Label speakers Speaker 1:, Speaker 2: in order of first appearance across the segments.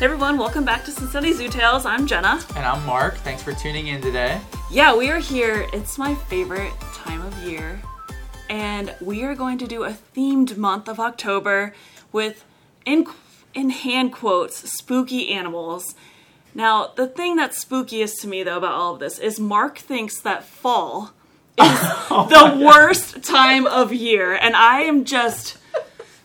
Speaker 1: Hey everyone, welcome back to Cincinnati Zoo Tales. I'm Jenna.
Speaker 2: And I'm Mark. Thanks for tuning in today.
Speaker 1: Yeah, we are here. It's my favorite time of year. And we are going to do a themed month of October with, in, in hand quotes, spooky animals. Now, the thing that's spookiest to me, though, about all of this is Mark thinks that fall is
Speaker 2: Oh
Speaker 1: the worst time of year. And I am just.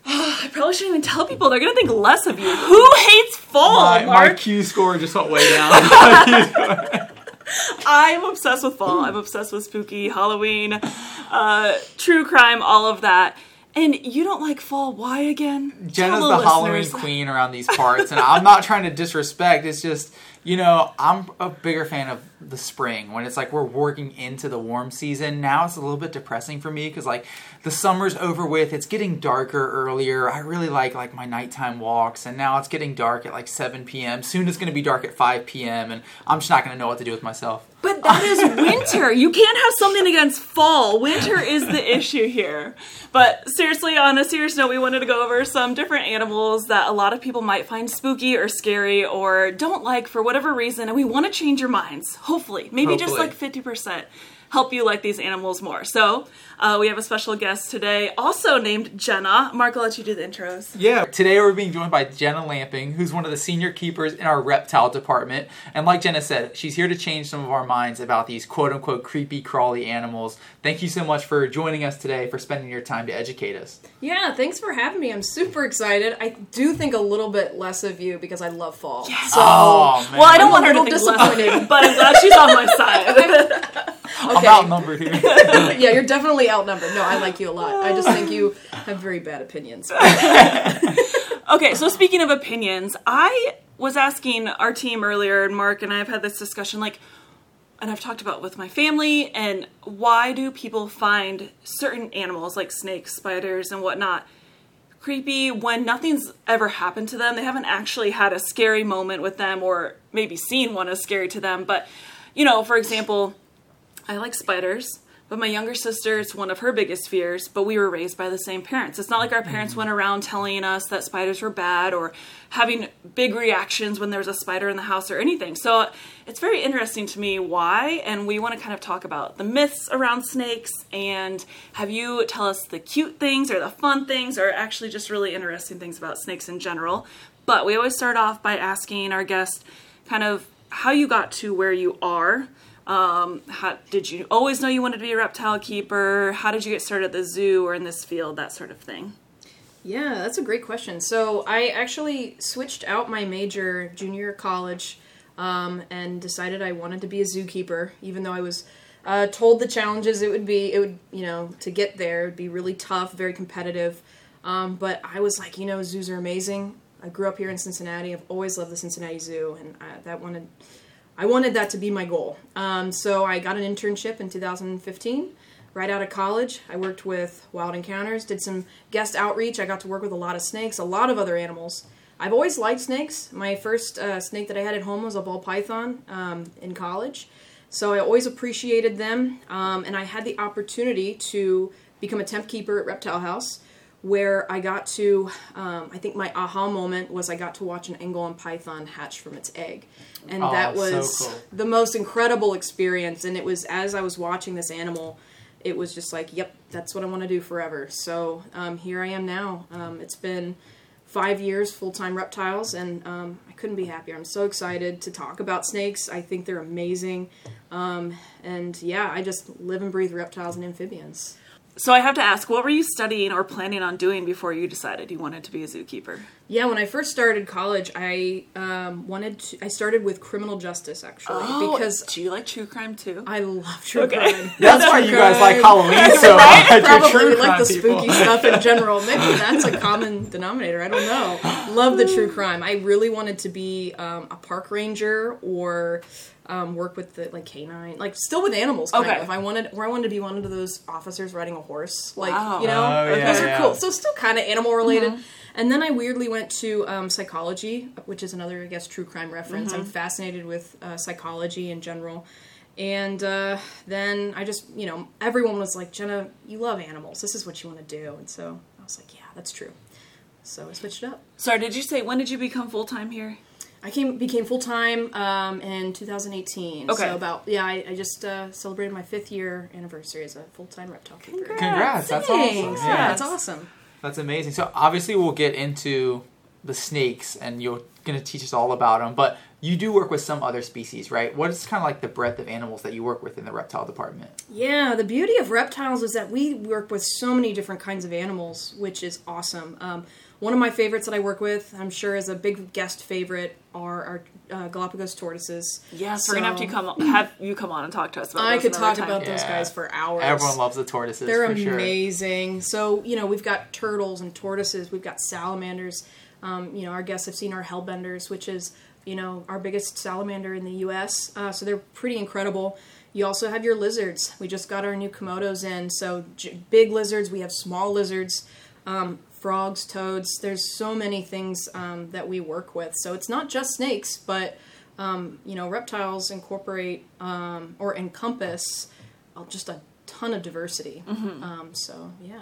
Speaker 1: I probably shouldn't even tell people. They're going to think less of you. Who hates fall,
Speaker 2: my, my Q score just went way down.
Speaker 1: I'm obsessed with fall. I'm obsessed with spooky Halloween, uh, true crime, all of that. And you don't like fall. Why again?
Speaker 2: Jenna's
Speaker 1: Tell
Speaker 2: the Halloween queen around these parts, and I'm not trying to disrespect. It's just, you know, I'm a bigger fan of the spring when it's like we're working into the warm season. Now it's a little bit depressing for me because like the summer's over with. It's getting darker earlier. I really like like my nighttime walks, and now it's getting dark at like 7 p.m. Soon it's going to be dark at 5 p.m. and I'm just not going to know what to do with myself.
Speaker 1: But that is winter. You can't have something against fall. Winter is the issue here. But seriously, on a serious note, we wanted to go over some different animals that a lot of people might find spooky or scary or don't like for whatever reason, and we want to change your minds. Hopefully, maybe just like fifty percent. Help you like these animals more. So, uh, we have a special guest today, also named Jenna. Mark, I'll let you do the intros.
Speaker 2: Yeah, today we're being joined by Jenna Lamping, who's one of the senior keepers in our reptile department. And like Jenna said, she's here to change some of our minds about these quote unquote creepy, crawly animals. Thank you so much for joining us today, for spending your time to educate us.
Speaker 3: Yeah, thanks for having me. I'm super excited. I do think a little bit less of you because I love fall. So,
Speaker 2: Oh, man.
Speaker 1: Well, I don't
Speaker 3: I'm
Speaker 1: want her to
Speaker 3: little
Speaker 1: think less,
Speaker 3: disappointed.
Speaker 1: but I'm glad she's on my side.
Speaker 2: I'm outnumbered here.
Speaker 3: yeah, you're definitely outnumbered. No, I like you a lot. I just think you have very bad opinions.
Speaker 1: Okay, so speaking of opinions, I was asking our team earlier, and Mark and I have had this discussion, like, and I've talked about with my family, and why do people find certain animals like snakes, spiders, and whatnot creepy when nothing's ever happened to them? They haven't actually had a scary moment with them, or maybe seen one as scary to them. But, you know, for example, I like spiders, but my younger sister, it's one of her biggest fears, but we were raised by the same parents. It's not like our parents mm-hmm. went around telling us that spiders were bad or having big reactions when there was a spider in the house or anything. So it's very interesting to me why, and we want to kind of talk about the myths around snakes and have you tell us the cute things or the fun things or actually just really interesting things about snakes in general. But we always start off by asking our guest kind of how you got to where you are. Um, how did you always know you wanted to be a reptile keeper? How did you get started at the zoo or in this field? That sort of thing.
Speaker 3: Yeah, that's a great question. So I actually switched out my major junior college um, and decided I wanted to be a zookeeper, even though I was uh, told the challenges it would be. It would, you know, to get there, it would be really tough, very competitive. Um, but I was like, you know, zoos are amazing. I grew up here in Cincinnati. I've always loved the Cincinnati Zoo, and I, that wanted, I wanted that to be my goal. Um, so I got an internship in 2015 right out of college. I worked with Wild Encounters, did some guest outreach. I got to work with a lot of snakes, a lot of other animals. I've always liked snakes. My first uh, snake that I had at home was a ball python um, in college. So I always appreciated them. Um, and I had the opportunity to become a temp keeper at Reptile House, where I got to, um, I think my aha moment was I got to watch an Angolan python hatch from its egg. And
Speaker 2: Oh,
Speaker 3: that
Speaker 2: so
Speaker 3: was
Speaker 2: cool.
Speaker 3: the most incredible experience. And it was as I was watching this animal, it was just like, yep, that's what I want to do forever. So um, here I am now. Um, it's been five years full time reptiles, and um, I couldn't be happier. I'm so excited to talk about snakes. I think they're amazing. Um, and yeah, I just live and breathe reptiles and amphibians.
Speaker 1: So I have to ask, what were you studying or planning on doing before you decided you wanted to be a zookeeper?
Speaker 3: Yeah, when I first started college, I um, wanted to. I started with criminal justice actually because
Speaker 1: do you like true crime too?
Speaker 3: I love true
Speaker 1: Okay.
Speaker 3: crime.
Speaker 2: That's why you guys like. Halloween so much. You're
Speaker 3: Probably
Speaker 2: true
Speaker 3: we like
Speaker 2: crime
Speaker 3: the
Speaker 2: people.
Speaker 3: spooky stuff in general. Maybe that's a common denominator. I don't know. Love the true crime. I really wanted to be um, a park ranger or um, work with the like canine, like still with animals. Kind
Speaker 1: Okay.
Speaker 3: of. I wanted, or I wanted to be one of those officers riding a horse. Like
Speaker 1: Wow.
Speaker 3: you know,
Speaker 2: Oh, yeah,
Speaker 3: those are
Speaker 2: yeah.
Speaker 3: cool. So still kind of animal related. And then I weirdly went to um, psychology, which is another, I guess, true crime reference. I'm fascinated with uh, psychology in general. And uh, then I just, you know, everyone was like, Jenna, you love animals. This is what you want to do. And so I was like, yeah, that's true. So I switched it up.
Speaker 1: Sorry, did you say when did you become full time here?
Speaker 3: I came became full time um, in 2018.
Speaker 1: Okay.
Speaker 3: So about yeah, I, I just uh, celebrated my fifth year anniversary as a full time reptile keeper.
Speaker 1: Congrats.
Speaker 2: Congrats, that's awesome.
Speaker 3: Thanks.
Speaker 2: Yeah.
Speaker 3: Yeah, that's awesome.
Speaker 2: That's amazing. So obviously we'll get into the snakes, and you're going to teach us all about them. But you do work with some other species, right? What is kind of like the breadth of animals that you work with in the reptile department?
Speaker 3: Yeah, the beauty of reptiles is that we work with so many different kinds of animals, which is awesome. Um, one of my favorites that I work with, I'm sure is a big guest favorite, are our uh, Galapagos tortoises.
Speaker 1: Yes, we're gonna have to come have you come on and talk to us about.
Speaker 3: I
Speaker 1: those
Speaker 3: could talk
Speaker 1: time.
Speaker 3: about those guys for hours.
Speaker 2: Everyone loves the tortoises
Speaker 3: They're
Speaker 2: for sure.
Speaker 3: amazing. So you know we've got turtles and tortoises. We've got salamanders. Um, you know our guests have seen our hellbenders, which is you know our biggest salamander in the U.S. Uh, so they're pretty incredible. You also have your lizards. We just got our new komodos in. So j- big lizards. We have small lizards. Um, frogs, toads. There's so many things um, that we work with. So it's not just snakes, but um, you know reptiles incorporate um, or encompass uh, just a ton of diversity. Um, so yeah,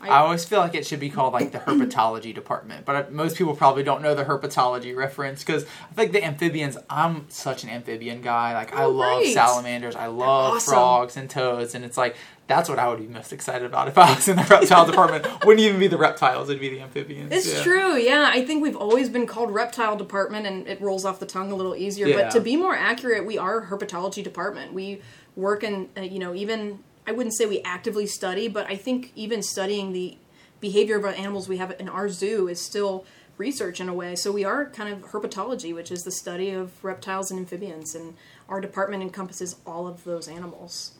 Speaker 2: I always feel like it should be called like the herpetology department, but uh, most people probably don't know the herpetology reference because I think the amphibians. I'm such an amphibian guy. Like I
Speaker 3: Oh,
Speaker 2: love
Speaker 3: great.
Speaker 2: salamanders, I love
Speaker 3: awesome.
Speaker 2: frogs and toads, and it's like that's what I would be most excited about if I was in the reptile department. Wouldn't even be the reptiles; it'd be the amphibians.
Speaker 3: it's
Speaker 2: Yeah.
Speaker 3: true. Yeah, I think we've always been called reptile department, and it rolls off the tongue a little easier.
Speaker 2: Yeah.
Speaker 3: But to be more accurate, we are herpetology department. We work in uh, you know even I wouldn't say we actively study, but I think even studying the behavior of our animals we have in our zoo is still research in a way. So we are kind of herpetology, which is the study of reptiles and amphibians, and our department encompasses all of those animals.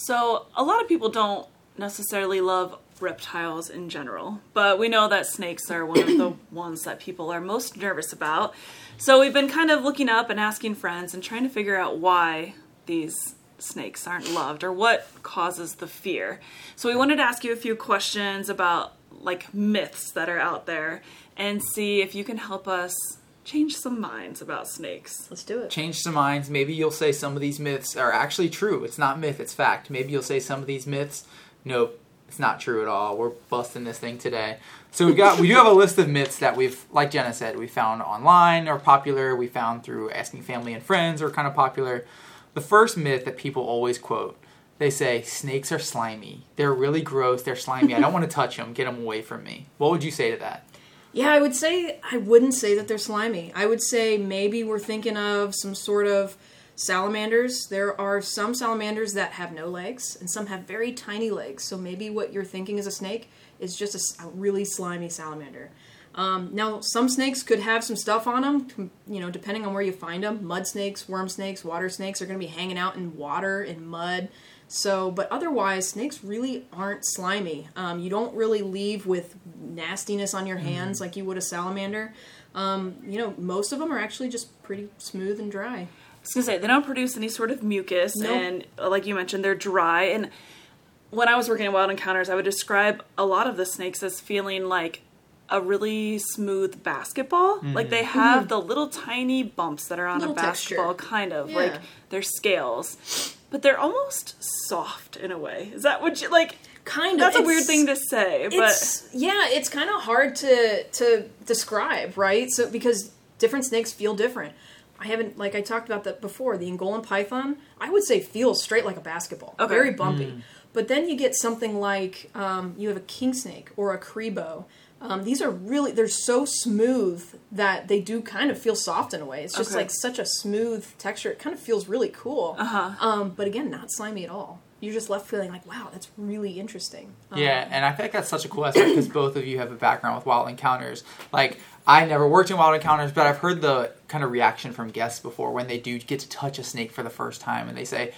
Speaker 1: So a lot of people don't necessarily love reptiles in general, but we know that snakes are one of the ones that people are most nervous about. So we've been kind of looking up and asking friends and trying to figure out why these snakes aren't loved or what causes the fear. So we wanted to ask you a few questions about like myths that are out there and see if you can help us change some minds about snakes.
Speaker 3: Let's do it.
Speaker 2: change some minds. Maybe you'll say some of these myths are actually true. It's not myth, it's fact. Maybe you'll say some of these myths, nope, it's not true at all. We're busting this thing today. So we got we do have a list of myths that we've like Jenna said, we found online or popular, we found through asking family and friends or kind of popular. The first myth that people always quote, they say snakes are slimy. They're really gross, they're slimy. I don't want to touch them. Get them away from me. What would you say to that?
Speaker 3: Yeah, I would say I wouldn't say that they're slimy. I would say maybe we're thinking of some sort of salamanders. There are some salamanders that have no legs, and some have very tiny legs. So maybe what you're thinking is a snake is just a really slimy salamander. Um, now, some snakes could have some stuff on them, you know, depending on where you find them. Mud snakes, worm snakes, water snakes are going to be hanging out in water, and mud. So, but otherwise, snakes really aren't slimy. Um, you don't really leave with nastiness on your hands like you would a salamander. Um, you know, most of them are actually just pretty smooth and dry.
Speaker 1: I was gonna say they don't produce any sort of mucus,
Speaker 3: Nope.
Speaker 1: and uh, like you mentioned, they're dry. And when I was working at Wild Encounters, I would describe a lot of the snakes as feeling like a really smooth basketball. Like they have the little tiny bumps that are on
Speaker 3: Mm-hmm. Little
Speaker 1: a basketball,
Speaker 3: texture.
Speaker 1: kind of
Speaker 3: Yeah.
Speaker 1: like they're scales, but they're almost soft in a way. Is that what you like?
Speaker 3: Kind of.
Speaker 1: That's a weird thing to say, but
Speaker 3: it's yeah it's kind of hard to to describe right so because different snakes feel different i haven't like i talked about that before the angolan python i would say feels straight like a basketball
Speaker 1: Okay.
Speaker 3: very bumpy but then you get something like um, you have a king snake or a cribo um, these are really they're so smooth that they do kind of feel soft in a way it's just
Speaker 1: Okay.
Speaker 3: like such a smooth texture it kind of feels really cool
Speaker 1: uh-huh.
Speaker 3: um, but again not slimy at all you're just left feeling like wow that's really interesting Um,
Speaker 2: Yeah, and I think that's such a cool aspect because both of you have a background with Wild Encounters. Like, I never worked in Wild Encounters, but I've heard the kind of reaction from guests before when they do get to touch a snake for the first time and they say,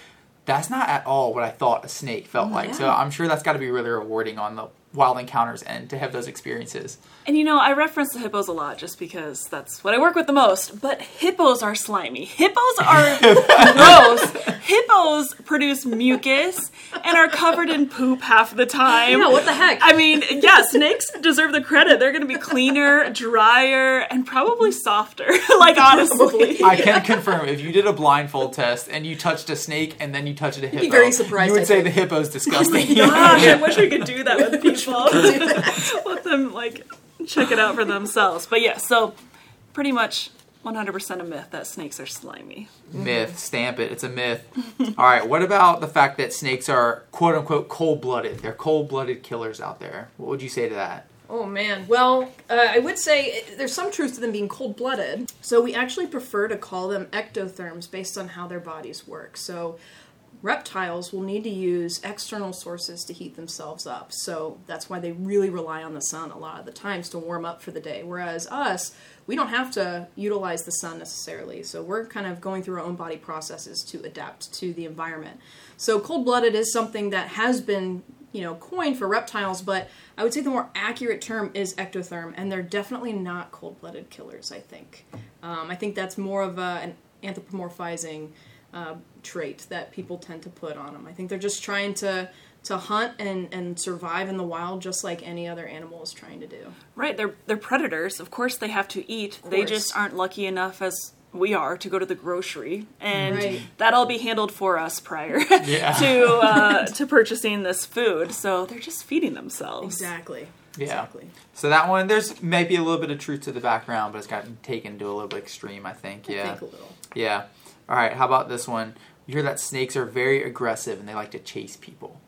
Speaker 2: that's not at all what I thought a snake felt like. So. I'm sure that's got to be really rewarding on the Wild Encounters end to have those experiences.
Speaker 1: And you know, I reference the hippos a lot just because that's what I work with the most. But hippos are slimy. Hippos are gross. Hippos produce mucus and are covered in poop half the time.
Speaker 3: yeah what the heck
Speaker 1: I mean, yeah, snakes deserve the credit. They're going to be cleaner, drier, and probably softer. like honestly,
Speaker 2: I can confirm if you did a blindfold test and you touched a snake and then you touched a hippo,
Speaker 3: be very surprised,
Speaker 2: you would
Speaker 3: I
Speaker 2: say
Speaker 3: think.
Speaker 2: the hippo's disgusting.
Speaker 1: Oh gosh, I wish we could do that with people. Let them like check it out for themselves. But yeah, so pretty much 100% a myth that snakes are slimy.
Speaker 2: Myth, stamp it. It's a myth. All right. What about the fact that snakes are quote unquote cold blooded? They're cold blooded killers out there. What would you say to that?
Speaker 3: Oh man. Well, uh, I would say uh, there's some truth to them being cold blooded. So we actually prefer to call them ectotherms based on how their bodies work. So reptiles will need to use external sources to heat themselves up. So that's why they really rely on the sun a lot of the times to warm up for the day. Whereas us, we don't have to utilize the sun necessarily. So we're kind of going through our own body processes to adapt to the environment. So cold blooded is something that has been you know coined for reptiles but i would say the more accurate term is ectotherm and they're definitely not cold-blooded killers i think um, i think that's more of a, an anthropomorphizing uh, trait that people tend to put on them i think they're just trying to to hunt and, and survive in the wild just like any other animal is trying to do
Speaker 1: Right, they're they're predators. Of course they have to eat. They just aren't lucky enough as we are to go to the grocery and
Speaker 3: Right.
Speaker 1: that'll be handled for us prior
Speaker 2: Yeah.
Speaker 1: to uh, to purchasing this food. So they're just feeding themselves.
Speaker 3: exactly
Speaker 2: Yeah.
Speaker 3: exactly
Speaker 2: So that one, there's maybe a little bit of truth to the background, but it's gotten taken to a little bit extreme. I think.
Speaker 3: I
Speaker 2: Yeah.
Speaker 3: think a little
Speaker 2: Yeah. All right. How about this one? You hear that snakes are very aggressive and they like to chase people.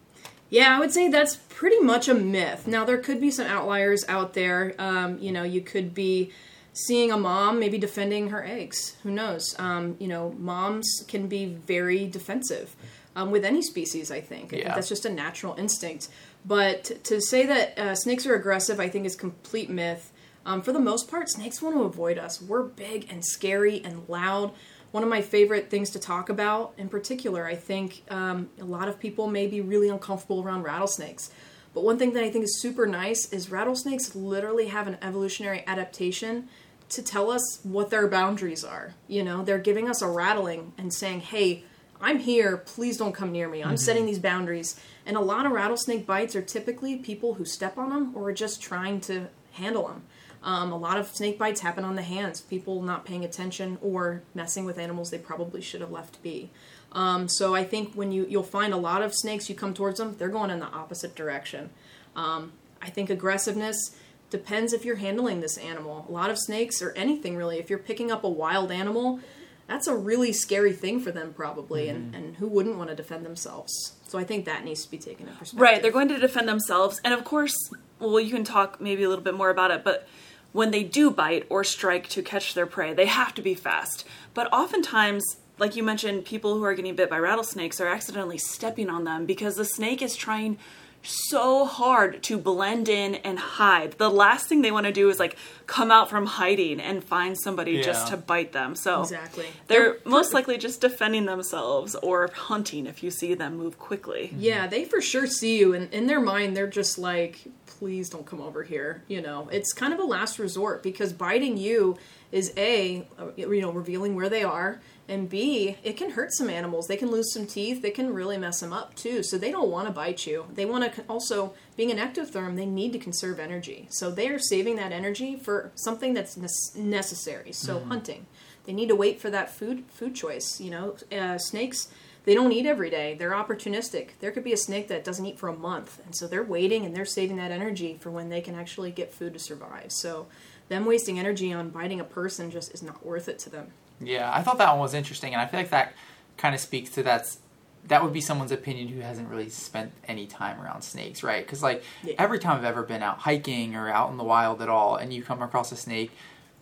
Speaker 3: Yeah, I would say that's pretty much a myth. Now, there could be some outliers out there. Um, you know, you could be seeing a mom maybe defending her eggs. Who knows? Um, you know, moms can be very defensive um, with any species, I think. I
Speaker 2: Yeah.
Speaker 3: think that's just a natural instinct. But to say that uh, snakes are aggressive, I think is complete myth. Um, for the most part, snakes want to avoid us. We're big and scary and loud. One of my favorite things to talk about, in particular, I think um, a lot of people may be really uncomfortable around rattlesnakes. But one thing that I think is super nice is rattlesnakes literally have an evolutionary adaptation to tell us what their boundaries are. You know, they're giving us a rattling and saying, hey, I'm here, please don't come near me. I'm setting these boundaries. And a lot of rattlesnake bites are typically people who step on them or are just trying to handle them. Um, a lot of snake bites happen on the hands, people not paying attention or messing with animals they probably should have left be. Um, so I think when you you'll find a lot of snakes, you come towards them, they're going in the opposite direction. Um, I think aggressiveness depends if you're handling this animal. A lot of snakes or anything really, if you're picking up a wild animal, that's a really scary thing for them probably, and, and who wouldn't want to defend themselves? So I think that needs to be taken in perspective.
Speaker 1: Right, they're going to defend themselves. And of course, well, you can talk maybe a little bit more about it, but when they do bite or strike to catch their prey, they have to be fast. But oftentimes, like you mentioned, people who are getting bit by rattlesnakes are accidentally stepping on them because the snake is trying so hard to blend in and hide. The last thing they want to do is like come out from hiding and find somebody just to bite them. So
Speaker 3: Exactly.
Speaker 1: they're most likely just defending themselves or hunting if you see them move quickly.
Speaker 3: Yeah, they for sure see you, and in their mind, they're just like, please don't come over here. You know, it's kind of a last resort because biting you is A, uh, you know, revealing where they are, and B, it can hurt some animals. They can lose some teeth, they can really mess them up too. So they don't want to bite you. They want to also, being an ectotherm, they need to conserve energy. So they are saving that energy for something that's necessary. So hunting. They need to wait for that food food choice. You know, uh, snakes they don't eat every day. They're opportunistic. There could be a snake that doesn't eat for a month, and so they're waiting and they're saving that energy for when they can actually get food to survive. So, them wasting energy on biting a person just is not worth it to them.
Speaker 2: Yeah, I thought that one was interesting, and I feel like that kind of speaks to that's that would be someone's opinion who hasn't really spent any time around snakes, right? Because like
Speaker 3: Yeah.
Speaker 2: every time I've ever been out hiking or out in the wild at all, and you come across a snake.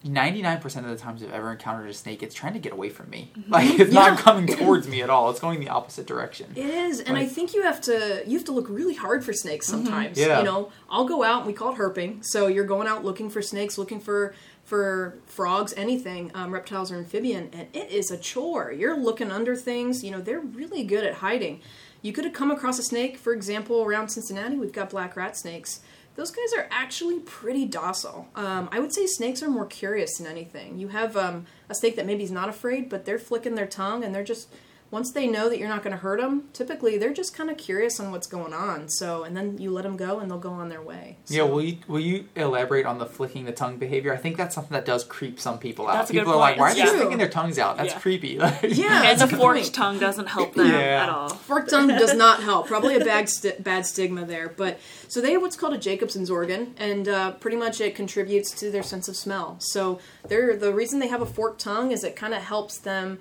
Speaker 2: 99% of the times I've ever encountered a snake, it's trying to get away from me. Mm-hmm. Like, it's not coming towards me at all. It's going the opposite direction.
Speaker 3: It is, and I think you have to you have to look really hard for snakes mm-hmm. sometimes.
Speaker 2: Yeah.
Speaker 3: You know, I'll go out and we call it herping. So you're going out looking for snakes, looking for for frogs, anything, um, reptiles or amphibian, and it is a chore. You're looking under things. You know, they're really good at hiding. You could have come across a snake, for example, around Cincinnati. We've got black rat snakes. Those guys are actually pretty docile. Um, I would say snakes are more curious than anything. You have um, a snake that maybe is not afraid, but they're flicking their tongue and they're just once they know that you're not going to hurt them, typically they're just kind of curious on what's going on. So, and then you let them go and they'll go on their way. So,
Speaker 2: Yeah, will you, will you elaborate on the flicking the tongue behavior? I think that's something that does creep some people out.
Speaker 1: That's a
Speaker 2: people
Speaker 1: good
Speaker 2: are like,
Speaker 1: point.
Speaker 2: why are they
Speaker 3: That's
Speaker 2: sticking their tongues out? That's
Speaker 1: Yeah.
Speaker 2: creepy.
Speaker 3: Yeah,
Speaker 1: and the forked
Speaker 3: point.
Speaker 1: tongue doesn't help them
Speaker 2: Yeah.
Speaker 1: at all.
Speaker 3: Forked tongue does not help. Probably a bad sti- bad stigma there. But so they have what's called a Jacobson's organ, and uh, pretty much it contributes to their sense of smell. So they're the reason they have a forked tongue is it kind of helps them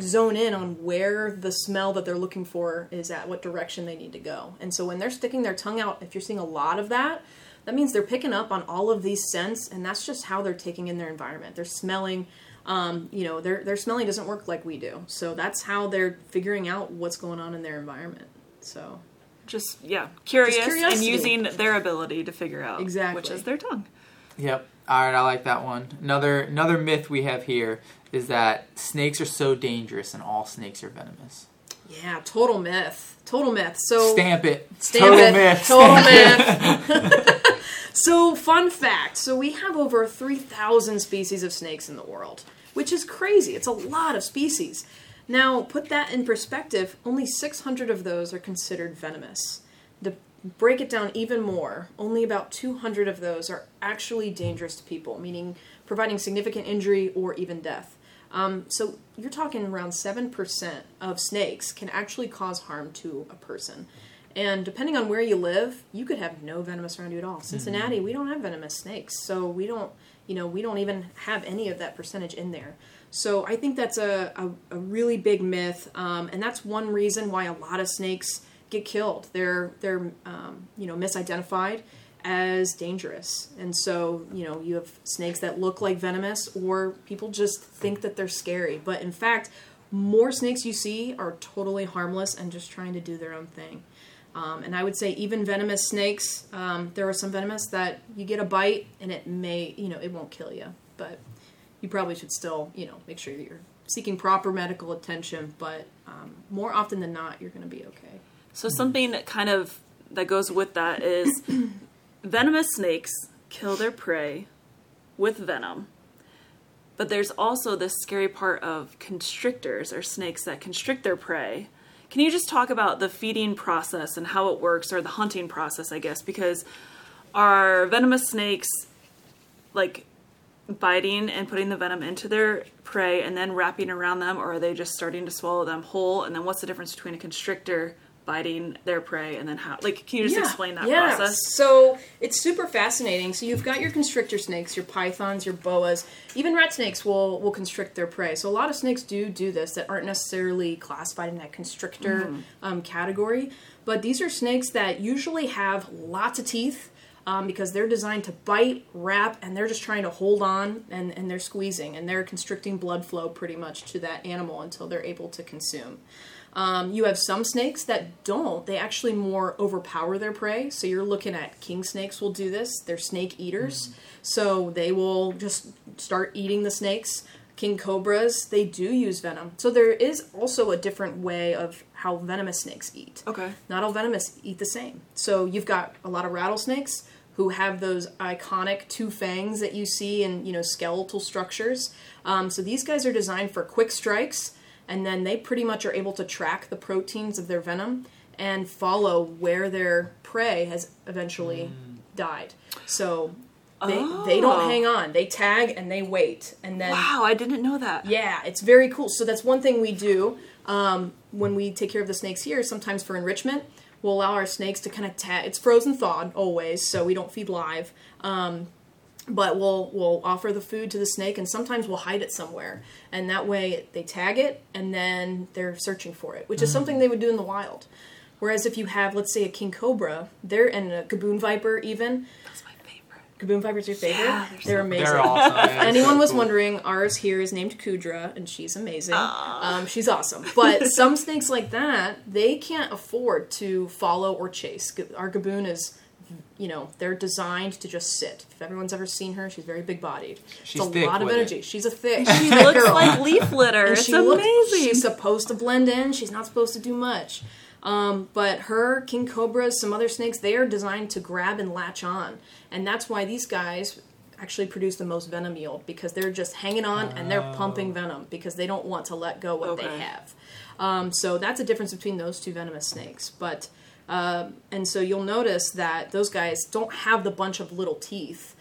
Speaker 3: zone in on where the smell that they're looking for is at, what direction they need to go. And so when they're sticking their tongue out, if you're seeing a lot of that, that means they're picking up on all of these scents, and that's just how they're taking in their environment. They're smelling. Um, you know, their their smelling doesn't work like we do, so that's how they're figuring out what's going on in their environment. So
Speaker 1: Just yeah, curious and using their ability to figure out
Speaker 3: Exactly.
Speaker 1: which is their tongue.
Speaker 2: Yep. All right, I like that one. Another another myth we have here is that snakes are so dangerous and all snakes are venomous.
Speaker 3: yeah, total myth, total myth. So
Speaker 2: Stamp it.
Speaker 3: Stamp
Speaker 2: Total
Speaker 3: it.
Speaker 2: myth.
Speaker 3: Total myth. so, fun fact. So, we have over 3,000 species of snakes in the world, which is crazy. It's a lot of species. Now, put that in perspective, only 600 of those are considered venomous. To break it down even more, only about 200 of those are actually dangerous to people, meaning providing significant injury or even death. Um, so you're talking around 7% of snakes can actually cause harm to a person. And depending on where you live, you could have no venomous around you at all. Cincinnati, we don't have venomous snakes, so we don't, you know, we don't even have any of that percentage in there. So I think that's a, a, a really big myth, um, and that's one reason why a lot of snakes get killed. They're they're um, you know misidentified as dangerous, and so you know you have snakes that look like venomous, or people just think that they're scary. But in fact, more snakes you see are totally harmless and just trying to do their own thing. Um, and I would say even venomous snakes, um, there are some venomous that you get a bite and it may, you know, it won't kill you, but you probably should still, you know, make sure you're seeking proper medical attention. But um, more often than not, you're going to be okay.
Speaker 1: So something that kind of that goes with that is venomous snakes kill their prey with venom. But there's also this scary part of constrictors or snakes that constrict their prey. Can you just talk about the feeding process and how it works or the hunting process, I guess, because are venomous snakes like biting and putting the venom into their prey and then wrapping around them or are they just starting to swallow them whole and then what's the difference between a constrictor biting their prey and then how like can you just explain that
Speaker 3: yeah.
Speaker 1: process
Speaker 3: So it's super fascinating. So you've got your constrictor snakes, your pythons, your boas, even rat snakes will will constrict their prey. So a lot of snakes do do this that aren't necessarily classified in that constrictor um, category, but these are snakes that usually have lots of teeth. Um, because they're designed to bite, wrap, and they're just trying to hold on and, and they're squeezing and they're constricting blood flow pretty much to that animal until they're able to consume. Um, you have some snakes that don't. They actually more overpower their prey. So you're looking at king snakes will do this. They're snake eaters. So they will just start eating the snakes. King cobras, they do use venom. So there is also a different way of how venomous snakes eat.
Speaker 1: okay
Speaker 3: Not all venomous eat the same. So you've got a lot of rattlesnakes who have those iconic two fangs that you see in you know skeletal structures. Um, so these guys are designed for quick strikes, and then they pretty much are able to track the proteins of their venom and follow where their prey has eventually died. So they they
Speaker 1: Oh.
Speaker 3: don't hang on. They tag and they wait, and then
Speaker 1: wow i didn't know that
Speaker 3: yeah, it's very cool. So that's one thing we do um, when we take care of the snakes here. Sometimes for enrichment, we'll allow our snakes to kind of tag. It's frozen thawed always, so we don't feed live. Um, but we'll we'll offer the food to the snake, and sometimes we'll hide it somewhere, and that way they tag it, and then they're searching for it, which is something they would do in the wild. Whereas if you have, let's say, a king cobra, they're and a gaboon viper, even
Speaker 1: that's my favorite
Speaker 3: gaboon viper's your favorite.
Speaker 1: Yeah, they're
Speaker 3: they're
Speaker 1: so-
Speaker 3: amazing
Speaker 2: They're awesome. Yeah,
Speaker 3: anyone
Speaker 2: so
Speaker 3: was
Speaker 2: cool.
Speaker 3: wondering, ours here is named Kudra, and she's amazing. Um, she's awesome. But some snakes like that, they can't afford to follow or chase. Our gaboon is, you know, they're designed to just sit. If everyone's ever seen her, she's very big bodied.
Speaker 2: She's
Speaker 3: it's a
Speaker 2: thick
Speaker 3: lot of
Speaker 2: with
Speaker 3: energy.
Speaker 2: it.
Speaker 3: She's a thick.
Speaker 1: she looks like leaf litter
Speaker 3: And
Speaker 1: it's
Speaker 3: she looks-
Speaker 1: amazing
Speaker 3: she's supposed to blend in. She's not supposed to do much. Um, but her king cobras, some other snakes, they are designed to grab and latch on, and that's why these guys actually produce the most venom yield because they're just hanging on and they're pumping venom because they don't want to let go what they have. Um, so that's a difference between those two venomous snakes. But um, and so you'll notice that those guys don't have the bunch of little teeth.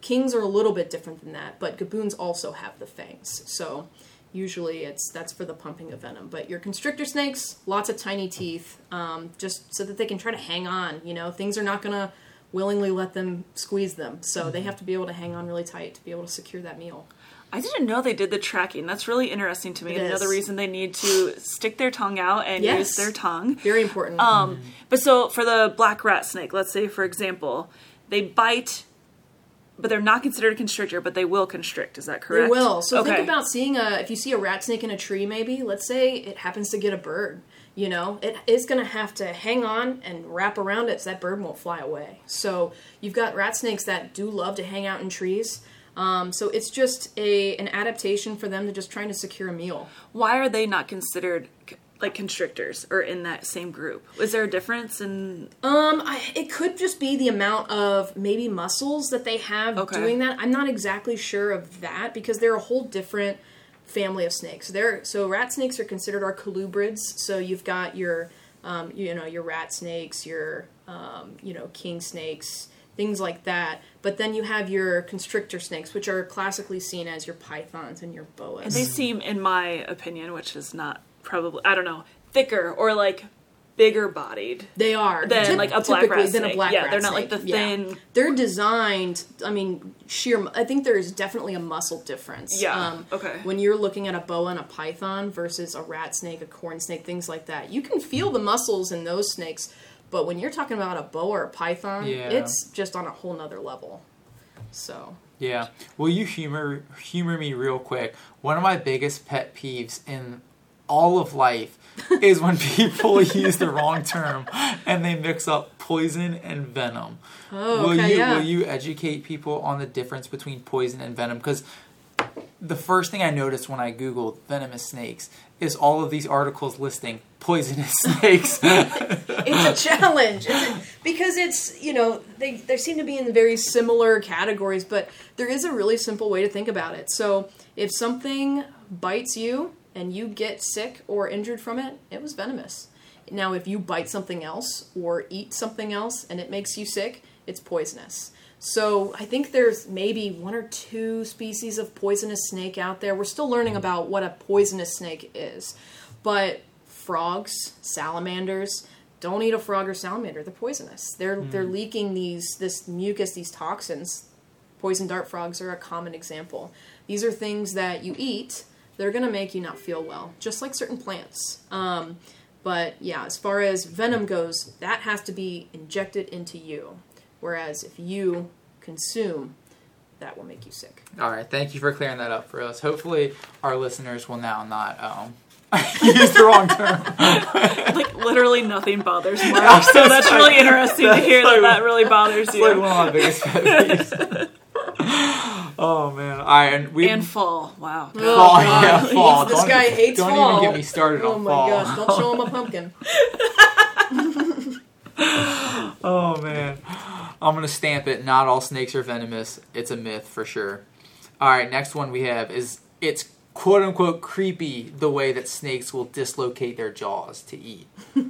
Speaker 3: Kings are a little bit different than that, but gaboons also have the fangs. So usually it's that's for the pumping of venom. But your constrictor snakes, lots of tiny teeth, um, just so that they can try to hang on. You know, things are not gonna willingly let them squeeze them, so they have to be able to hang on really tight to be able to secure that meal.
Speaker 1: I didn't know they did the tracking. That's really interesting to me.
Speaker 3: It
Speaker 1: Another
Speaker 3: is.
Speaker 1: reason they need to stick their tongue out and
Speaker 3: Yes.
Speaker 1: use their tongue.
Speaker 3: Very important.
Speaker 1: Um, but so for the black rat snake, let's say for example, they bite, but they're not considered a constrictor, but they will constrict. Is that correct?
Speaker 3: They will. So
Speaker 1: okay.
Speaker 3: think about seeing a if you see a rat snake in a tree, maybe let's say it happens to get a bird. You know, it is going to have to hang on and wrap around it so that bird won't fly away. So you've got rat snakes that do love to hang out in trees. Um, so it's just a an adaptation for them to just trying to secure a meal.
Speaker 1: Why are they not considered like constrictors or in that same group? Is there a difference in?
Speaker 3: Um, I, it could just be the amount of maybe muscles that they have
Speaker 1: Okay.
Speaker 3: doing that. I'm not exactly sure of that because they're a whole different family of snakes. They're so rat snakes are considered our colubrids. So you've got your, um, you know, your rat snakes, your, um, you know, king snakes, things like that. But then you have your constrictor snakes, which are classically seen as your pythons and your boas.
Speaker 1: And they seem, in my opinion, which is not probably I don't know, thicker or like bigger bodied.
Speaker 3: They are
Speaker 1: Than,
Speaker 3: Typ-
Speaker 1: like, a black rat
Speaker 3: than a
Speaker 1: snake.
Speaker 3: black
Speaker 1: Yeah,
Speaker 3: rat
Speaker 1: they're not, like, the
Speaker 3: Yeah.
Speaker 1: thin-
Speaker 3: They're designed. I mean, sheer. I think there is definitely a muscle difference.
Speaker 1: Yeah,
Speaker 3: Um,
Speaker 1: okay.
Speaker 3: When you're looking at a boa and a python versus a rat snake, a corn snake, things like that, you can feel the muscles in those snakes. But when you're talking about a boa or a python,
Speaker 2: Yeah.
Speaker 3: it's just on a whole nother level. So
Speaker 2: Yeah. Will you humor humor me real quick? One of my biggest pet peeves in all of life is when people use the wrong term and they mix up poison and venom.
Speaker 3: Oh,
Speaker 2: will
Speaker 3: okay,
Speaker 2: you
Speaker 3: yeah.
Speaker 2: will you educate people on the difference between poison and venom? Because the first thing I noticed when I googled venomous snakes is all of these articles listing poisonous snakes.
Speaker 3: it's a challenge because it's you know they they seem to be in very similar categories but there is a really simple way to think about it. So if something bites you and you get sick or injured from it it was venomous. Now if you bite something else or eat something else and it makes you sick it's poisonous so i think there's maybe one or two species of poisonous snake out there we're still learning about what a poisonous snake is but frogs, salamanders. Don't eat a frog or salamander; they're poisonous. They're they're leaking these this mucus, these toxins. Poison dart frogs are a common example. These are things that you eat. They're gonna make you not feel well, just like certain plants. Um, but yeah, as far as venom goes, that has to be injected into you. Whereas if you consume, that will make you sick.
Speaker 2: All right, thank you for clearing that up for us. Hopefully, our listeners will now not um, use the wrong term.
Speaker 1: Like literally nothing bothers Mark, so that's really interesting to hear that that really bothers
Speaker 2: It's like
Speaker 1: you.
Speaker 2: one of my biggest pet peeves. oh man! All right, and we
Speaker 1: And fall, wow.
Speaker 2: fall.
Speaker 3: Oh,
Speaker 2: yeah, fall.
Speaker 3: This
Speaker 2: don't,
Speaker 3: guy hates fall.
Speaker 2: don't
Speaker 3: fall.
Speaker 2: even get me started
Speaker 3: Oh
Speaker 2: on
Speaker 3: my gosh! Don't show him a pumpkin.
Speaker 2: Oh man, I'm gonna stamp it. Not all snakes are venomous. It's a myth for sure. All right, next one we have is it's quote unquote creepy the way that snakes will dislocate their jaws to eat.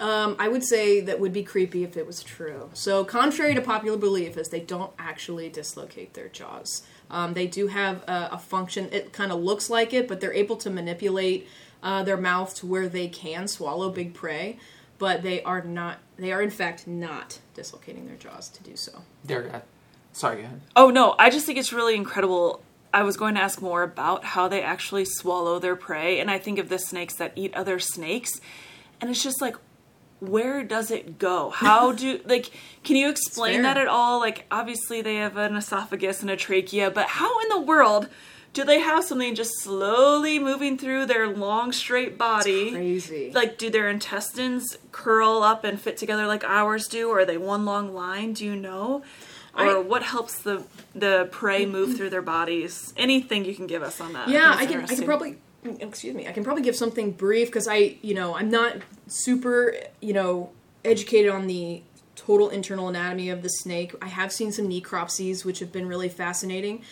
Speaker 3: Um, I would say that would be creepy if it was true. So, contrary to popular belief, is they don't actually dislocate their jaws. Um, they do have a, a function. It kind of looks like it, but they're able to manipulate uh, their mouth to where they can swallow big prey. But they are not. They are in fact not dislocating their jaws to do so.
Speaker 2: They're uh, sorry, go ahead.
Speaker 1: Oh no, I just think it's really incredible. I was going to ask more about how they actually swallow their prey, and I think of the snakes that eat other snakes, and it's just like, where does it go? How do like? Can you explain that at all? Like, obviously they have an esophagus and a trachea, but how in the world? Do they have something just slowly moving through their long straight body?
Speaker 3: Crazy.
Speaker 1: Like, do their intestines curl up and fit together like ours do, or are they one long line? Do you know? Or
Speaker 3: I-
Speaker 1: what helps the the prey move through their bodies? Anything you can give us on that?
Speaker 3: yeah
Speaker 1: think
Speaker 3: i can i can probably mm, excuse me i can probably give something brief because i you know i'm not super you know educated on the total internal anatomy of the snake i have seen some necropsies which have been really fascinating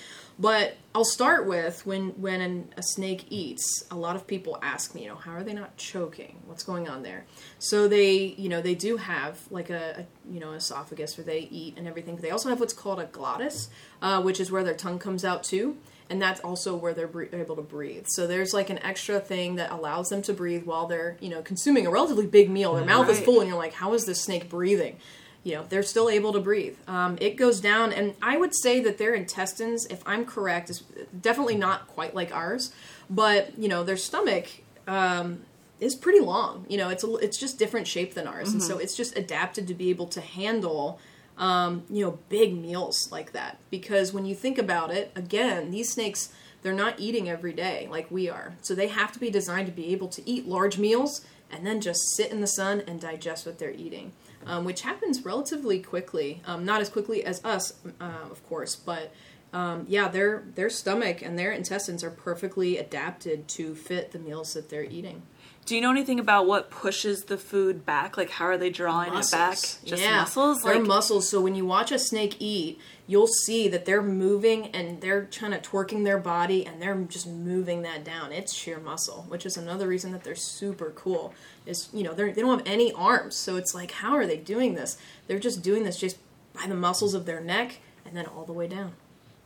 Speaker 3: But I'll start with when when an, a snake eats. A lot of people ask me, you know, how are they not choking? What's going on there? So they, you know, they do have like a, a you know esophagus where they eat and everything. But they also have what's called a glottis, uh, which is where their tongue comes out too, and that's also where they're bre- able to breathe. So there's like an extra thing that allows them to breathe while they're you know consuming a relatively big meal. Their mouth is full, and you're like, how is this snake breathing? You know they're still able to breathe. Um, it goes down and i would say that their intestines if i'm correct is definitely not quite like ours but you know their stomach um, is pretty long. You know it's a, it's just different shape than ours and so it's just adapted to be able to handle um, you know big meals like that. Because when you think about it again these snakes they're not eating every day like we are. So they have to be designed to be able to eat large meals and then just sit in the sun and digest what they're eating um, which happens relatively quickly. Um, not as quickly as us, uh, of course, but um, yeah, their their stomach and their intestines are perfectly adapted to fit the meals that they're eating.
Speaker 1: Do you know anything about what pushes the food back? Like, how are they drawing it back? Just muscles?
Speaker 3: They're
Speaker 1: Like,
Speaker 3: muscles. So when you watch a snake eat, you'll see that they're moving and they're kind of twerking their body and they're just moving that down. It's sheer muscle, which is another reason that they're super cool. Is you know they don't have any arms, so it's like how are they doing this? They're just doing this just by the muscles of their neck and then all the way down.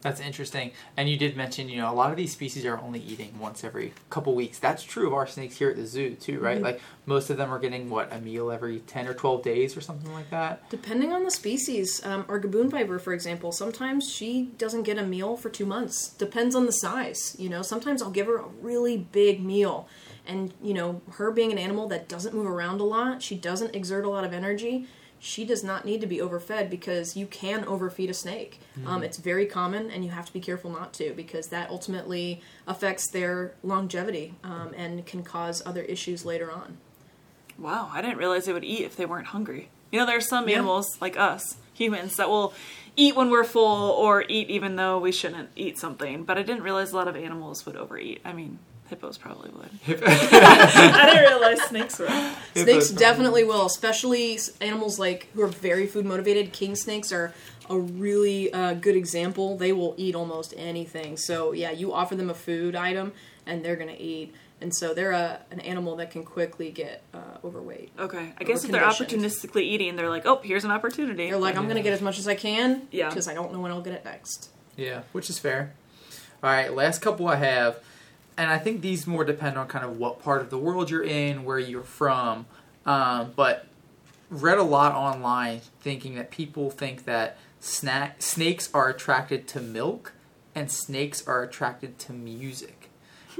Speaker 2: That's interesting. And you did mention, you know, a lot of these species are only eating once every couple weeks. That's true of our snakes here at the zoo too, right?
Speaker 3: Mm-hmm.
Speaker 2: Like most of them are getting what a meal every ten or twelve days or something like that.
Speaker 3: Depending on the species, um, our gaboon viper, for example, sometimes she doesn't get a meal for two months. Depends on the size. You know, sometimes I'll give her a really big meal, and you know, her being an animal that doesn't move around a lot, she doesn't exert a lot of energy. She does not need to be overfed because you can overfeed a snake. Um, it's very common, and you have to be careful not to because that ultimately affects their longevity um, and can cause other issues later on.
Speaker 1: wow, I didn't realize they would eat if they weren't hungry. You know, there's some
Speaker 3: Yeah.
Speaker 1: animals like us, humans, that will eat when we're full or eat even though we shouldn't eat something. But I didn't realize a lot of animals would overeat. I mean, hippos probably would. I didn't realize snakes would.
Speaker 3: Snakes definitely will, especially animals like who are very food motivated. King snakes are a really uh, good example. They will eat almost anything. So yeah, you offer them a food item and they're gonna eat. And so they're a, an animal that can quickly get uh, overweight.
Speaker 1: Okay, I guess if they're opportunistically eating, they're like, oh, here's an opportunity.
Speaker 3: They're like, I'm gonna get as much as I can
Speaker 1: Yeah.
Speaker 3: because I don't know when I'll get it next.
Speaker 2: Yeah, which is fair. All right, last couple I have, and I think these more depend on kind of what part of the world you're in, where you're from. Um, but read a lot online thinking that people think that snack snakes are attracted to milk and snakes are attracted to music.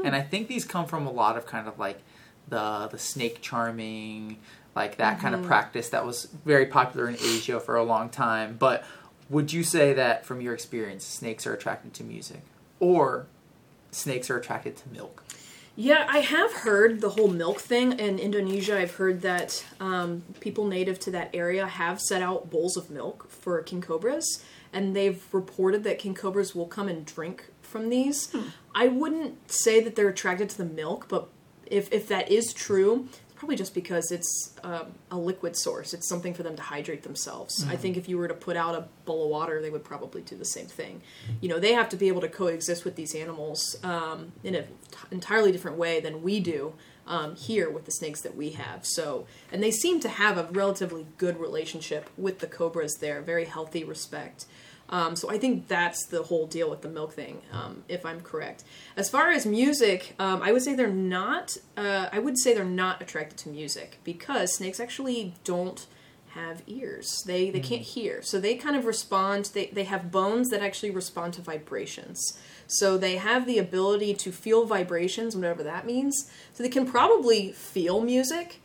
Speaker 2: And I think these come from a lot of kind of like the the snake charming, like that kind of practice that was very popular in Asia for a long time. But would you say that from your experience, snakes are attracted to music, or snakes are attracted to milk?
Speaker 3: Yeah, I have heard the whole milk thing in Indonesia. I've heard that um, people native to that area have set out bowls of milk for king cobras, and they've reported that king cobras will come and drink from these. I wouldn't say that they're attracted to the milk, but if if that is true, it's probably just because it's um, a liquid source. It's something for them to hydrate themselves. I think if you were to put out a bowl of water, they would probably do the same thing. You know, they have to be able to coexist with these animals um, in an entirely different way than we do um, here with the snakes that we have. So, and they seem to have a relatively good relationship with the cobras there, very healthy respect. Um, so I think that's the whole deal with the milk thing, um, if I'm correct. As far as music, um, I would say they're not. Uh, I would say they're not attracted to music because snakes actually don't have ears. They they can't hear, so they kind of respond. They they have bones that actually respond to vibrations. So they have the ability to feel vibrations, whatever that means. So they can probably feel music.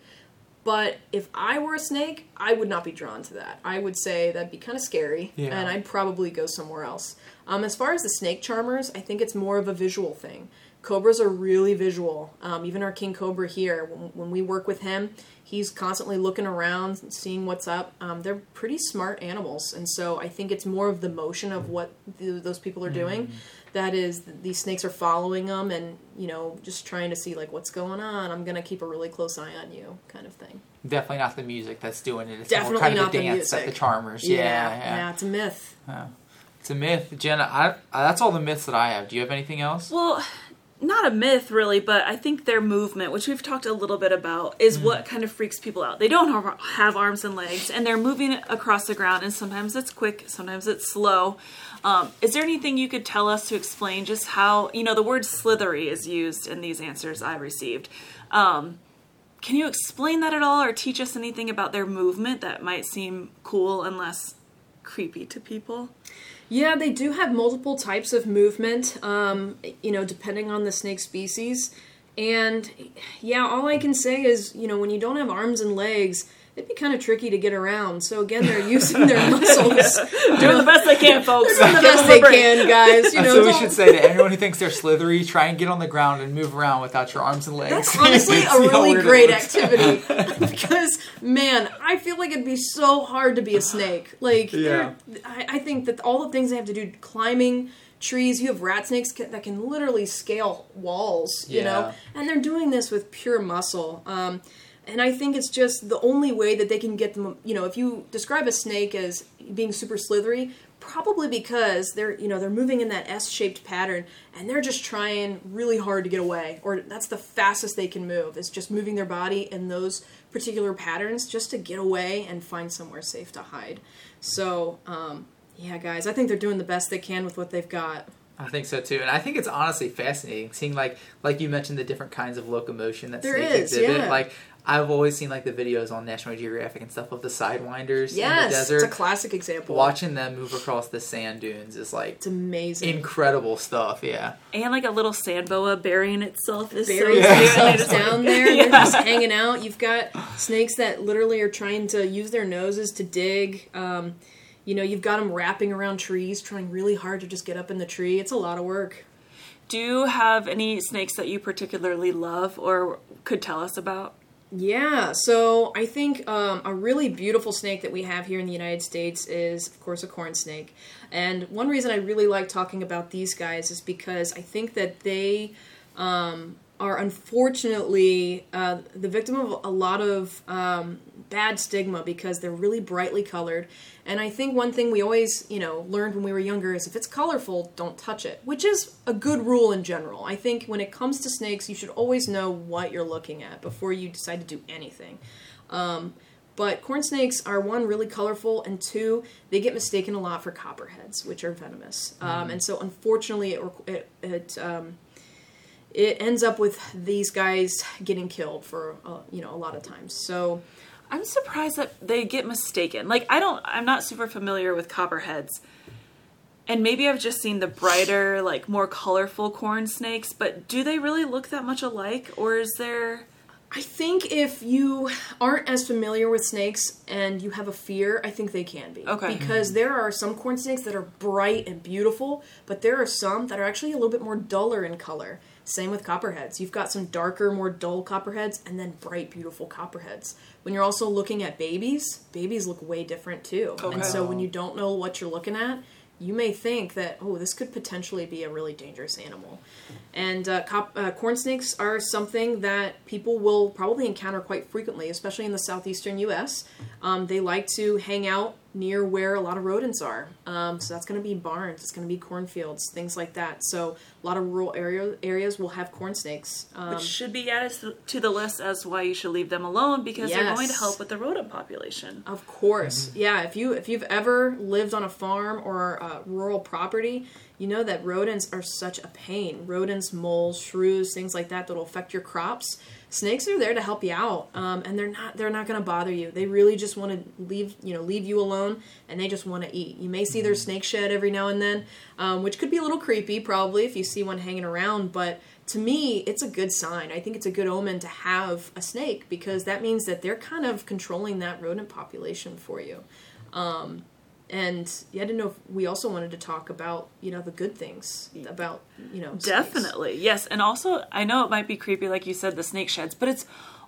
Speaker 3: But if I were a snake, I would not be drawn to that. I would say that'd be kind of scary,
Speaker 2: Yeah.
Speaker 3: and I'd probably go somewhere else. Um, as far as the snake charmers, I think it's more of a visual thing. Cobras are really visual. Um, even our king cobra here, when, when we work with him, he's constantly looking around, and seeing what's up. Um, they're pretty smart animals, and so I think it's more of the motion of what th- those people are doing. That is, these snakes are following them, and you know, just trying to see like what's going on. I'm gonna keep a really close eye on you, kind of thing.
Speaker 2: Definitely not the music that's doing it. It's
Speaker 3: Definitely
Speaker 2: more kind
Speaker 3: not
Speaker 2: of the
Speaker 3: the
Speaker 2: dance that the charmers. Yeah, yeah.
Speaker 3: yeah, it's a myth.
Speaker 2: It's a myth, Jenna. I, I, that's all the myths that I have. Do you have anything else?
Speaker 1: Well, not a myth really, but I think their movement, which we've talked a little bit about, is
Speaker 2: Mm.
Speaker 1: what kind of freaks people out. They don't have, have arms and legs, and they're moving across the ground, and sometimes it's quick, sometimes it's slow. Um, is there anything you could tell us to explain just how, you know, the word slithery is used in these answers I received. Um, can you explain that at all or teach us anything about their movement that might seem cool and less creepy to people?
Speaker 3: Yeah, they do have multiple types of movement, um, you know, depending on the snake species. And yeah, all I can say is, you know, when you don't have arms and legs, it'd be kind of tricky to get around. So again, they're using their muscles.
Speaker 1: Doing the best they can, folks.
Speaker 3: Doing the best they can, guys. You know,
Speaker 2: That's what we
Speaker 3: don't-
Speaker 2: should say to anyone who thinks they're slithery. Try and get on the ground and move around without your arms and legs.
Speaker 3: That's honestly a really great activity because, man, I feel like it'd be so hard to be a snake. Like,
Speaker 2: Yeah.
Speaker 3: I, I think that all the things they have to do, climbing trees, you have rat snakes ca- that can literally scale walls, you know, and they're doing this with pure muscle. Um, and I think it's just the only way that they can get them. You know, if you describe a snake as being super slithery, probably because they're you know they're moving in that S-shaped pattern and they're just trying really hard to get away, or that's the fastest they can move. Is just moving their body in those particular patterns just to get away and find somewhere safe to hide. So, um, yeah, guys, I think they're doing the best they can with what they've got.
Speaker 2: I think so too, and I think it's honestly fascinating seeing like like you mentioned the different kinds of locomotion that
Speaker 3: There
Speaker 2: snakes
Speaker 3: is,
Speaker 2: exhibit.
Speaker 3: yeah.
Speaker 2: Like I've always seen like the videos on National Geographic and stuff of the sidewinders in the
Speaker 3: Yes,
Speaker 2: desert.
Speaker 3: it's a classic example.
Speaker 2: Watching them move across the sand dunes is like
Speaker 3: It's amazing.
Speaker 2: incredible stuff. Yeah,
Speaker 1: And like a little sand boa burying itself is
Speaker 3: buries
Speaker 1: so.
Speaker 2: Yeah.
Speaker 1: And they
Speaker 3: themselves
Speaker 1: just, like-
Speaker 3: down there. and They're just hanging out. You've got snakes that literally are trying to use their noses to dig. Um, you know, you've got them wrapping around trees, trying really hard to just get up in the tree. It's a lot of work.
Speaker 1: Do you have any snakes that you particularly love or could tell us about?
Speaker 3: Yeah, so I think um, a really beautiful snake that we have here in the United States is, of course, a corn snake. And one reason I really like talking about these guys is because I think that they um, are unfortunately uh, the victim of a lot of um, bad stigma because they're really brightly colored. And I think one thing we always, you know, learned when we were younger is if it's colorful, don't touch it, which is a good rule in general. I think when it comes to snakes, you should always know what you're looking at before you decide to do anything. Um, but corn snakes are one really colorful, and two they get mistaken a lot for copperheads, which are venomous. Um, and so unfortunately, it it it, um, it ends up with these guys getting killed for uh, you know a lot of times. So
Speaker 1: I'm surprised that they get mistaken. Like I don't I'm not super familiar with copperheads. And maybe I've just seen the brighter, like more colorful corn snakes, but do they really look that much alike or is there
Speaker 3: I think if you aren't as familiar with snakes and you have a fear, I think they can be.
Speaker 1: Okay.
Speaker 3: Because there are some corn snakes that are bright and beautiful, but there are some that are actually a little bit more duller in color. Same with copperheads. You've got some darker, more dull copperheads and then bright, beautiful copperheads. When you're also looking at babies, babies look way different too.
Speaker 1: Okay.
Speaker 3: And so when you don't know what you're looking at, you may think that, oh, this could potentially be a really dangerous animal. And uh, cop- uh, corn snakes are something that people will probably encounter quite frequently, especially in the southeastern U.S. Um, they like to hang out near where a lot of rodents are. Um, so that's going to be barns, it's going to be cornfields, things like that. So a lot of rural area- areas will have corn snakes. Um,
Speaker 1: which should be added to- the list as why you should leave them alone because they're going to help with the rodent population.
Speaker 3: Of course, yeah. If you if you've ever lived on a farm or uh, rural property, you know that rodents are such a pain. Rodents, moles, shrews, things like that that'll affect your crops. Snakes are there to help you out, um, and they're not they're not going to bother you. They really just want to leave you know leave you alone, and they just want to eat. You may see their snake shed every now and then, um, which could be a little creepy, probably if you see one hanging around, but. To me, it's a good sign. I think it's a good omen to have a snake because that means that they're kind of controlling that rodent population for you. Um, and yeah, I didn't know if we also wanted to talk about you know the good things about you know snakes.
Speaker 1: Definitely. Yes, and also I know it might be creepy like you said the snake sheds, but it's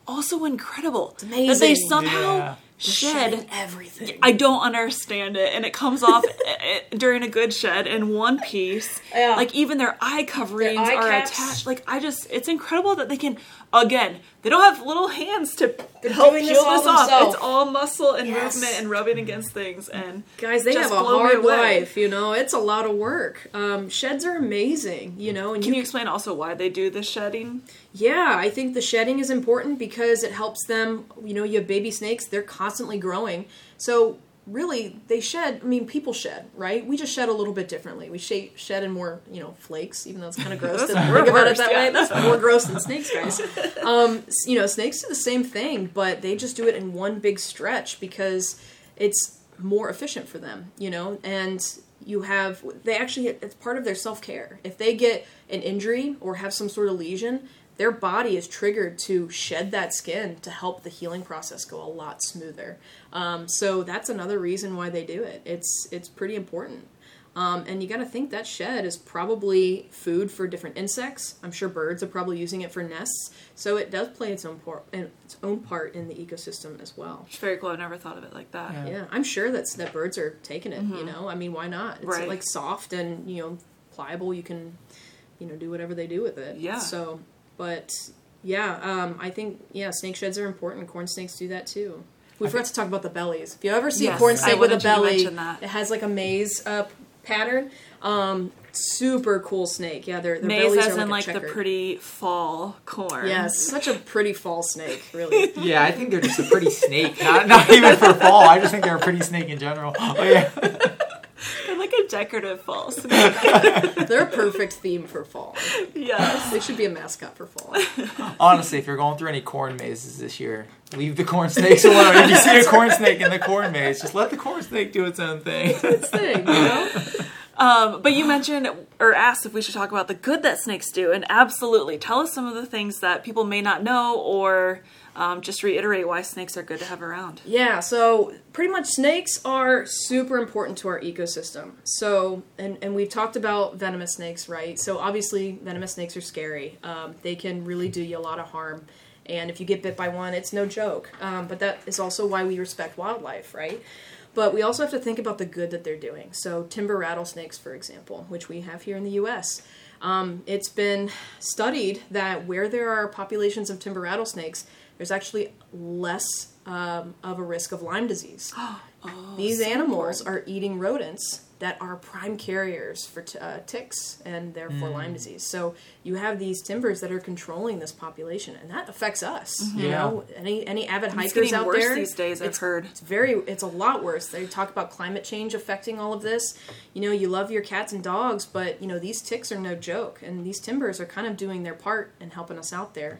Speaker 1: also incredible it's amazing. that they somehow
Speaker 2: Yeah.
Speaker 1: shed
Speaker 3: everything.
Speaker 1: I don't understand it, and it comes off eh, during a good shed in one piece.
Speaker 3: Yeah.
Speaker 1: Like even their eye coverings
Speaker 3: eye
Speaker 1: are
Speaker 3: caps.
Speaker 1: attached. Like I just, it's incredible that they can. Again, they don't have little hands to help
Speaker 3: doing
Speaker 1: peel
Speaker 3: this
Speaker 1: this off.
Speaker 3: themselves.
Speaker 1: It's all muscle and
Speaker 3: Yes.
Speaker 1: movement and rubbing against things. And
Speaker 3: Guys, they
Speaker 1: just
Speaker 3: have a hard life, you know. It's a lot of work. Um, sheds are amazing, you know, and
Speaker 1: Can
Speaker 3: you
Speaker 1: you explain also why they do the shedding?
Speaker 3: Yeah, I think the shedding is important because it helps them. You know, you have baby snakes; they're constantly growing. So really, they shed. I mean, people shed, right? We just shed a little bit differently. We shed, shed in more, you know, flakes. Even though it's kind of gross to think about it that
Speaker 1: yeah.
Speaker 3: way. That's more gross than snakes, guys. Um, you know, snakes do the same thing, but they just do it in one big stretch because it's more efficient for them. You know, and you have they actually it's part of their self-care if they get an injury or have some sort of lesion their body is triggered to shed that skin to help the healing process go a lot smoother um, so that's another reason why they do it it's it's pretty important um, and you got to think that shed is probably food for different insects. I'm sure birds are probably using it for nests, so it does play its own part, its own part in the ecosystem as well.
Speaker 1: It's very cool. I never thought of it like that.
Speaker 2: Yeah.
Speaker 3: Yeah, I'm sure that's that birds are taking it. You know, I mean, why not? It's
Speaker 1: Right.
Speaker 3: like soft and you know pliable. You can, you know, do whatever they do with it.
Speaker 1: Yeah.
Speaker 3: So, but yeah, um, I think yeah, snake sheds are important. Corn snakes do that too. We forgot to talk about the bellies. If you ever see
Speaker 1: Yes,
Speaker 3: a corn
Speaker 1: I
Speaker 3: snake with a
Speaker 1: wanted you to
Speaker 3: belly,
Speaker 1: that.
Speaker 3: it has like a maze uh, pattern. Um, super cool snake. Yeah, their, their
Speaker 1: Maze
Speaker 3: bellies
Speaker 1: as
Speaker 3: are
Speaker 1: in like
Speaker 3: like, a
Speaker 1: the pretty fall corn.
Speaker 3: Yes, such a pretty fall snake. Really.
Speaker 2: Yeah, I think they're just a pretty snake. Not, not even for fall. I just think they're a pretty snake in general. Oh yeah.
Speaker 1: They're like a decorative fall snake.
Speaker 3: They're a perfect theme for fall.
Speaker 1: yes.
Speaker 3: They should be a mascot for fall.
Speaker 2: Honestly, if you're going through any corn mazes this year, leave the corn snakes alone. If you see a corn snake in the corn maze, just let the corn snake do its own thing.
Speaker 3: thing, you know?
Speaker 1: Um, but you mentioned or asked if we should talk about the good that snakes do, and absolutely, tell us some of the things that people may not know, or um, just reiterate why snakes are good to have around.
Speaker 3: Yeah, so pretty much snakes are super important to our ecosystem. So, and, and we've talked about venomous snakes, right? So, obviously, venomous snakes are scary. Um, they can really do you a lot of harm. And if you get bit by one, it's no joke. Um, but that is also why we respect wildlife, right? But we also have to think about the good that they're doing. So, timber rattlesnakes, for example, which we have here in the US. Um, it's been studied that where there are populations of timber rattlesnakes, there's actually less um, of a risk of Lyme disease. These animals are eating rodents that are prime carriers for t- uh, ticks and therefore
Speaker 2: Mm.
Speaker 3: Lyme disease. So you have these timbers that are controlling this population, and that affects us. You
Speaker 2: Yeah.
Speaker 3: know, any any avid
Speaker 1: It's
Speaker 3: hikers
Speaker 1: getting
Speaker 3: out
Speaker 1: worse
Speaker 3: there
Speaker 1: these days. I've
Speaker 3: it's-
Speaker 1: heard.
Speaker 3: it's very it's a lot worse they talk about climate change affecting all of this you know you love your cats and dogs but you know these ticks are no joke and these timbers are kind of doing their part in helping us out there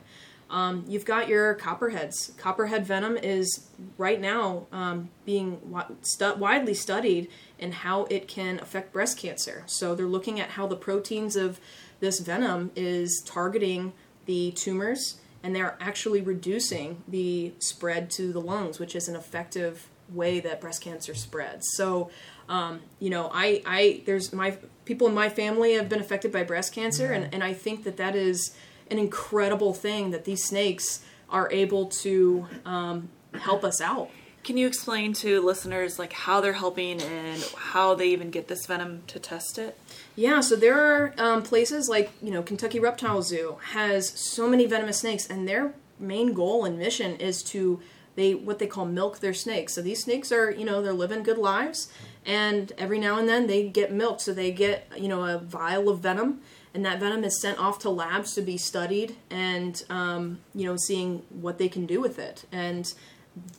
Speaker 3: um, you've got your copperheads. Copperhead venom is right now um, being stu- widely studied in how it can affect breast cancer. So they're looking at how the proteins of this venom is targeting the tumors and they're actually reducing the spread to the lungs, which is an effective way that breast cancer spreads. So, um, you know, I, I, there's my people in my family have been affected by breast cancer, and, and I think that that is an incredible thing that these snakes are able to um, help us out.
Speaker 1: Can you explain to listeners like how they're helping and how they even get this venom to test it?
Speaker 3: Yeah, so there are um, places like you know Kentucky Reptile Zoo has so many venomous snakes, and their main goal and mission is to they what they call milk their snakes. So these snakes are you know they're living good lives, and every now and then they get milk. So they get you know a vial of venom, and that venom is sent off to labs to be studied, and um, you know seeing what they can do with it, and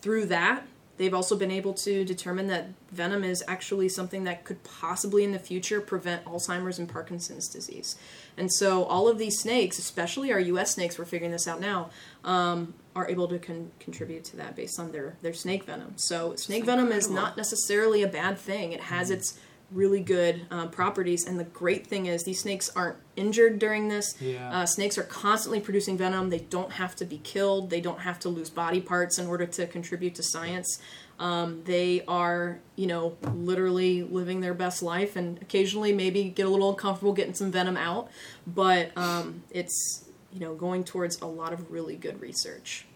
Speaker 3: through that they've also been able to determine that venom is actually something that could possibly in the future prevent Alzheimer's and Parkinson's disease. And so all of these snakes, especially our U.S. snakes, we're figuring this out now, um, are able to con- contribute to that based on their, their snake venom. So snake venom is not necessarily a bad thing. It has its really good um, properties, and the great thing is these snakes aren't injured during this.
Speaker 2: Yeah.
Speaker 3: Uh, snakes are constantly producing venom. They don't have to be killed. They don't have to lose body parts in order to contribute to science. Um, they are, you know, literally living their best life, and occasionally maybe get a little uncomfortable getting some venom out. But um, it's, you know, going towards a lot of really good research.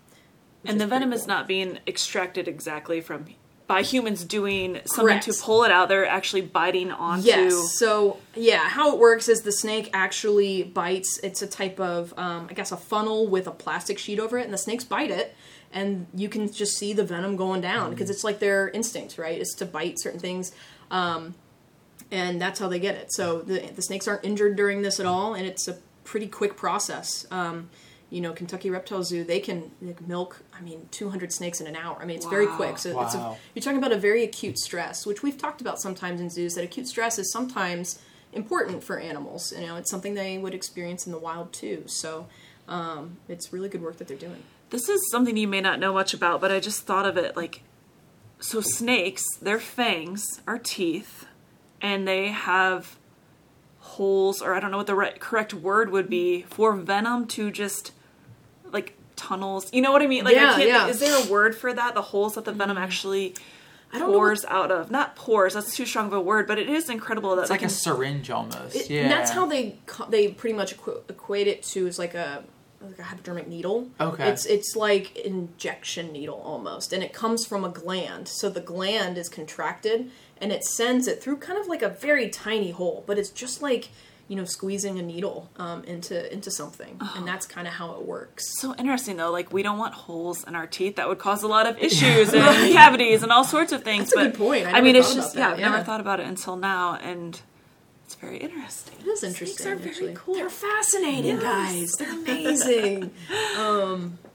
Speaker 1: and the
Speaker 3: is pretty
Speaker 1: venom is not being extracted exactly from by humans doing something to pull it out. They're actually biting onto.
Speaker 3: Yes. So yeah, how it works is the snake actually bites. It's a type of, um, I guess, a funnel with a plastic sheet over it, and the snakes bite it, and you can just see the venom going down because it's like their instinct, right? Is to bite certain things, um, and that's how they get it. So the the snakes aren't injured during this at all, and it's a pretty quick process. Um, you know, Kentucky Reptile Zoo, they can, they can milk, I mean, 200 snakes in an hour. I mean, it's very quick. So it's a, you're talking about a very acute stress, which we've talked about sometimes in zoos, that acute stress is sometimes important for animals. You know, it's something they would experience in the wild too. So um, it's really good work that they're doing.
Speaker 1: This is something you may not know much about, but I just thought of it like so snakes, their fangs are teeth and they have holes or I don't know what the right, correct word would be for venom to just like tunnels. You know what I mean? Like
Speaker 3: Yeah,
Speaker 1: I can't
Speaker 3: yeah.
Speaker 1: is there a word for that? The holes that the venom mm. actually
Speaker 3: I don't know
Speaker 1: out of. Not pours, that's too strong of a word, but it is incredible that
Speaker 2: It's
Speaker 1: they
Speaker 2: like a syringe almost.
Speaker 3: It-
Speaker 2: yeah.
Speaker 3: And that's how they they pretty much equ- equate it to is like a like a hypodermic needle.
Speaker 2: Okay.
Speaker 3: It's it's like injection needle almost, and it comes from a gland. So the gland is contracted, and it sends it through kind of like a very tiny hole, but it's just like you know squeezing a needle um, into into something, and that's kind of how it works.
Speaker 1: So interesting though, like we don't want holes in our teeth. That would cause a lot of issues and cavities and all sorts of things.
Speaker 3: That's a
Speaker 1: but,
Speaker 3: good point. I
Speaker 1: I, mean, it's just
Speaker 3: about
Speaker 1: yeah, I've never thought about it until now, and it's very interesting.
Speaker 3: It is interesting.
Speaker 1: Snakes
Speaker 3: interesting.
Speaker 1: are very cool.
Speaker 3: They're fascinating, guys. They're amazing.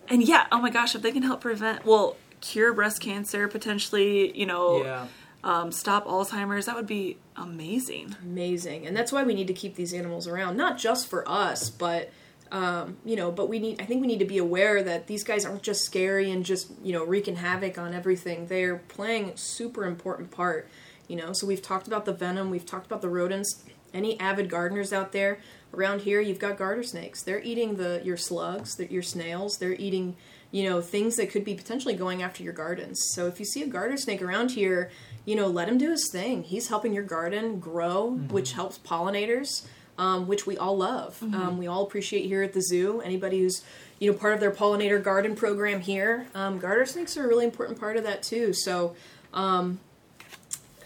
Speaker 1: And yeah, oh my gosh, if they can help prevent, well, cure breast cancer, potentially, you know,
Speaker 2: Yeah.
Speaker 1: Um, stop Alzheimer's, that would be amazing.
Speaker 3: amazing. And that's why we need to keep these animals around not just for us but um, you know but we need i think we need to be aware that these guys aren't just scary and just you know wreaking havoc on everything. They're playing a super important part you know. So we've talked about the venom we've talked about the rodents. Any avid gardeners out there around here you've got garter snakes. They're eating the your slugs the, your snails. They're eating you know things that could be potentially going after your gardens. So if you see a garter snake around here you know let him do his thing he's helping your garden grow which helps pollinators um, which we all love um, we all appreciate here at the zoo anybody who's you know part of their pollinator garden program here um, garter snakes are a really important part of that too so um,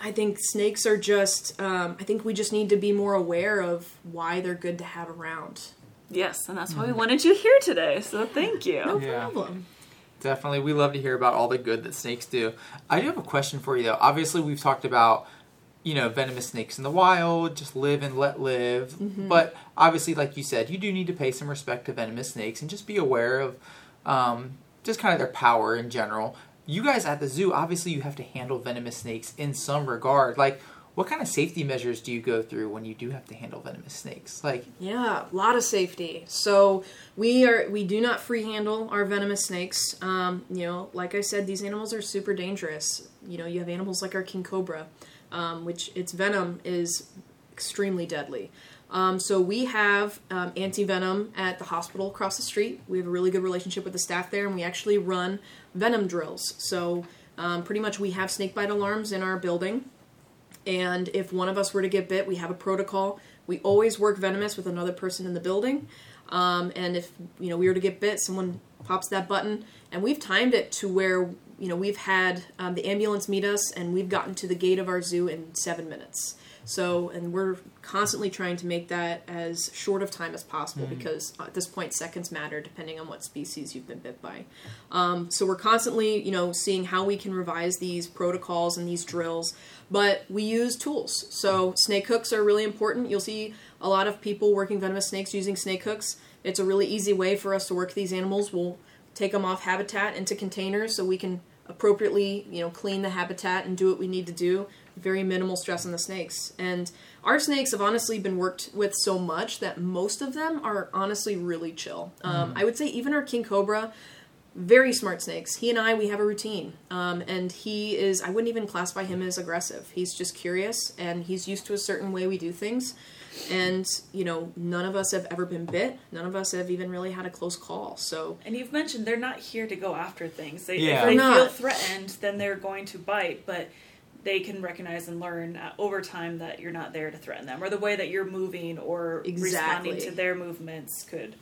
Speaker 3: I think snakes are just. Um, I think we just need to be more aware of why they're good to have around.
Speaker 1: Yes, and that's why we wanted you here today, so thank you.
Speaker 3: No
Speaker 2: Yeah. Definitely. We love to hear about all the good that snakes do. I do have a question for you, though. Obviously, we've talked about, you know, venomous snakes in the wild, just live and let live.
Speaker 3: Mm-hmm.
Speaker 2: But obviously, like you said, you do need to pay some respect to venomous snakes and just be aware of um, just kind of their power in general. You guys at the zoo, obviously, you have to handle venomous snakes in some regard. Like, what kind of safety measures do you go through when you do have to handle venomous snakes? Like,
Speaker 3: Yeah, a lot of safety. So we are we do not free handle our venomous snakes. Um, you know, like I said, these animals are super dangerous. You know, you have animals like our king cobra, um, which its venom is extremely deadly. Um, so we have um, anti venom at the hospital across the street. We have a really good relationship with the staff there, and we actually run venom drills. So um, pretty much we have snake bite alarms in our building and if one of us were to get bit, we have a protocol. We always work venomous with another person in the building. Um, and if you know we were to get bit, someone pops that button, and we've timed it to where you know we've had um, the ambulance meet us, and we've gotten to the gate of our zoo in seven minutes. So, and we're constantly trying to make that as short of time as possible because at this point, seconds matter depending on what species you've been bit by. Um, so we're constantly, you know, seeing how we can revise these protocols and these drills. But we use tools. So snake hooks are really important. You'll see a lot of people working venomous snakes using snake hooks. It's a really easy way for us to work these animals. We'll take them off habitat into containers so we can appropriately, you know, clean the habitat and do what we need to do. Very minimal stress on the snakes. And our snakes have honestly been worked with so much that most of them are honestly really chill. Um, I would say even our king cobra, very smart snakes. He and I, we have a routine. Um, and he is, I wouldn't even classify him as aggressive. He's just curious and he's used to a certain way we do things. And, you know, none of us have ever been bit. None of us have even really had a close call. So,
Speaker 1: And you've mentioned they're not here to go after things. They,
Speaker 2: Yeah.
Speaker 1: If they
Speaker 3: They're
Speaker 1: feel threatened, then they're going to bite, but they can recognize and learn uh, over time that you're not there to threaten them, or the way that you're moving or
Speaker 3: Exactly.
Speaker 1: responding to their movements could.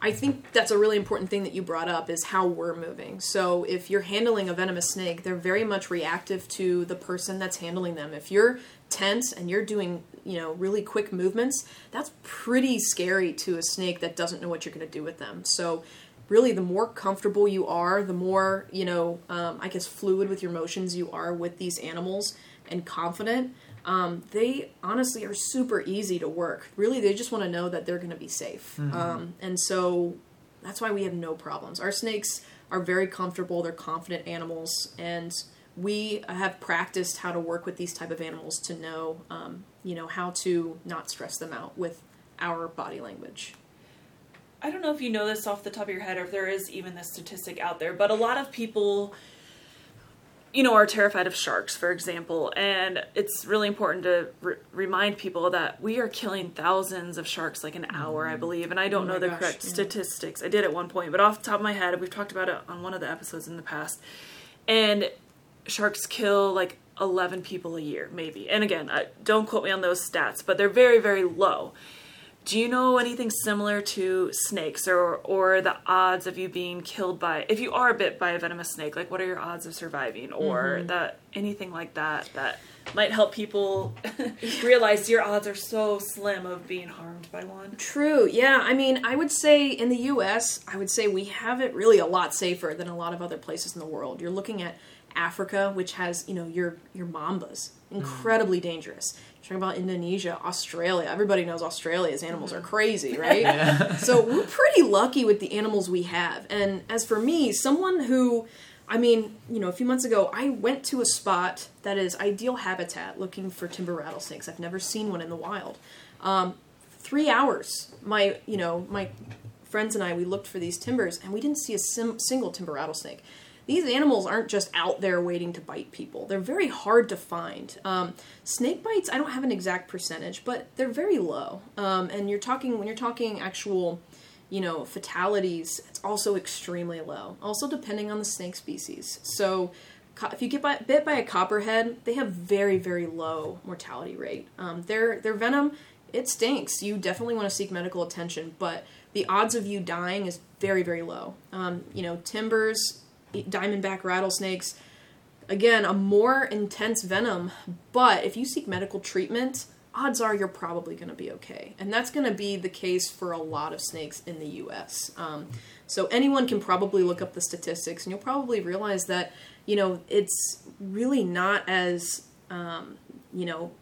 Speaker 3: I think that's a really important thing that you brought up is how we're moving. So if you're handling a venomous snake, they're very much reactive to the person that's handling them. If you're tense and you're doing, you know, really quick movements, that's pretty scary to a snake that doesn't know what you're going to do with them. So really the more comfortable you are, the more, you know, um, I guess fluid with your motions you are with these animals and confident, um, they honestly are super easy to work. Really, they just want to know that they're going to be safe. Um, and so that's why we have no problems. Our snakes are very comfortable, they're confident animals, and we have practiced how to work with these type of animals to know, um, you know, how to not stress them out with our body language.
Speaker 1: I don't know if you know this off the top of your head or if there is even this statistic out there, but a lot of people, you know, are terrified of sharks, for example. And it's really important to re- remind people that we are killing thousands of sharks like an hour, I mm-hmm. believe. And I don't
Speaker 3: Oh
Speaker 1: know the
Speaker 3: gosh,
Speaker 1: correct
Speaker 3: yeah.
Speaker 1: statistics. I did at one point, but off the top of my head, we've talked about it on one of the episodes in the past. And sharks kill like 11 people a year, maybe. And again, I, don't quote me on those stats, but they're very, very low. Do you know anything similar to snakes or or the odds of you being killed by if you are bit by a venomous snake, like what are your odds of surviving or mm-hmm. that anything like that that might help people realize your odds are so slim of being harmed by one?
Speaker 3: True. Yeah. I mean, I would say in the U.S., I would say we have it really a lot safer than a lot of other places in the world. You're looking at Africa, which has you know your your mambas, mm. incredibly dangerous. Talking about Indonesia, Australia. Everybody knows Australia's animals are crazy, right? so we're pretty lucky with the animals we have. And as for me, someone who I mean, you know, a few months ago, I went to a spot that is ideal habitat looking for timber rattlesnakes. I've never seen one in the wild. Um, three hours, my, you know, my friends and I, we looked for these timbers, and we didn't see a sim- single timber rattlesnake. These animals aren't just out there waiting to bite people. They're very hard to find. Um, snake bites, I don't have an exact percentage, but they're very low. Um, and you're talking when you're talking actual you know, fatalities, it's also extremely low. Also, depending on the snake species. So, if you get by, bit by a copperhead, they have very, very low mortality rate. Um, their their venom, it stinks. You definitely want to seek medical attention, but the odds of you dying is very, very low. Um, you know, timbers, diamondback rattlesnakes, again, a more intense venom, but if you seek medical treatment, odds are you're probably going to be okay. And that's going to be the case for a lot of snakes in the US. Um, so anyone can probably look up the statistics and you'll probably realize that, you know, it's really not as, um, you know,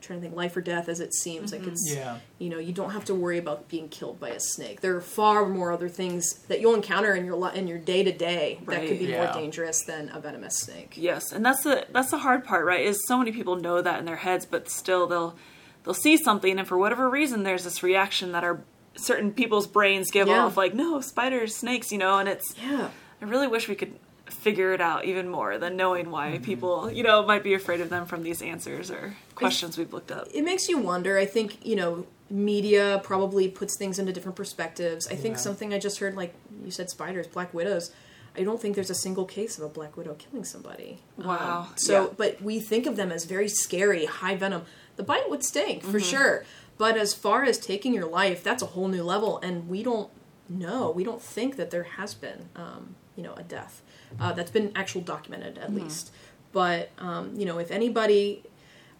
Speaker 3: trying to think life or death as it seems. Like mm-hmm. it's,
Speaker 2: Yeah.
Speaker 3: you know, you don't have to worry about being killed by a snake. There are far more other things that you'll encounter in your li- in your day to day that could be
Speaker 2: Yeah.
Speaker 3: more dangerous than a venomous snake.
Speaker 1: Yes, and that's the that's the hard part, right? Is so many people know that in their heads, but still they'll they'll see something, and for whatever reason, there's this reaction that our certain people's brains give
Speaker 3: Yeah.
Speaker 1: off, like no spiders, snakes, you know. And it's
Speaker 3: Yeah.
Speaker 1: I really wish we could figure it out even more than knowing why people, you know, might be afraid of them from these answers or questions we've looked up.
Speaker 3: It makes you wonder. I think, you know, media probably puts things into different perspectives. I think something I just heard, like you said, spiders, black widows. I don't think there's a single case of a black widow killing somebody.
Speaker 1: Wow.
Speaker 3: Um, so,
Speaker 1: Yeah.
Speaker 3: but we think of them as very scary, high venom. The bite would stink for sure. But as far as taking your life, that's a whole new level, and we don't know. We don't think that there has been, um, you know, a death uh, that's been actual documented at least. But um, you know, if anybody,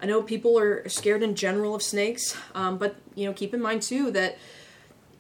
Speaker 3: I know people are scared in general of snakes, um, but you know, keep in mind too that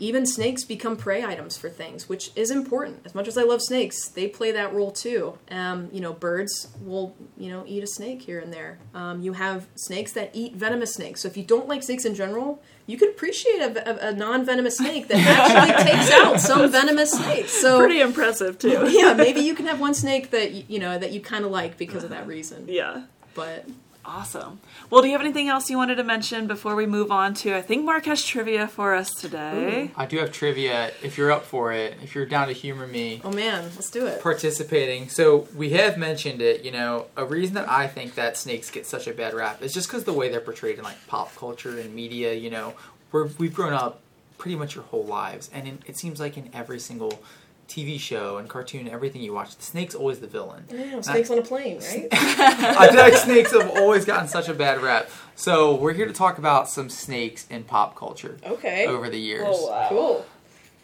Speaker 3: even snakes become prey items for things, which is important. As much as I love snakes, they play that role too. Um, you know, birds will, you know, eat a snake here and there. Um, you have snakes that eat venomous snakes. So if you don't like snakes in general, you could appreciate a, a, a non-venomous snake that actually takes out some venomous snakes. So
Speaker 1: Pretty impressive too.
Speaker 3: yeah, maybe you can have one snake that you know that you kind of like because of that reason.
Speaker 1: yeah.
Speaker 3: But
Speaker 1: Awesome. Well, do you have anything else you wanted to mention before we move on to? I think Mark has trivia for us today.
Speaker 2: I do have trivia if you're up for it. If you're down to humor me
Speaker 3: oh man, let's do it.
Speaker 2: participating. So we have mentioned it, you know, a reason that I think that snakes get such a bad rap is just because the way they're portrayed in like pop culture and media, you know, we're, we've grown up pretty much your whole lives. And in, it seems like in every single TV show and cartoon, everything you watch, the snake's always the villain.
Speaker 3: Yeah, snakes on a plane, right?
Speaker 2: I feel like snakes have always gotten such a bad rap. So we're here to talk about some snakes in pop culture
Speaker 3: Okay.
Speaker 2: over the years.
Speaker 1: Oh, wow.
Speaker 3: Cool.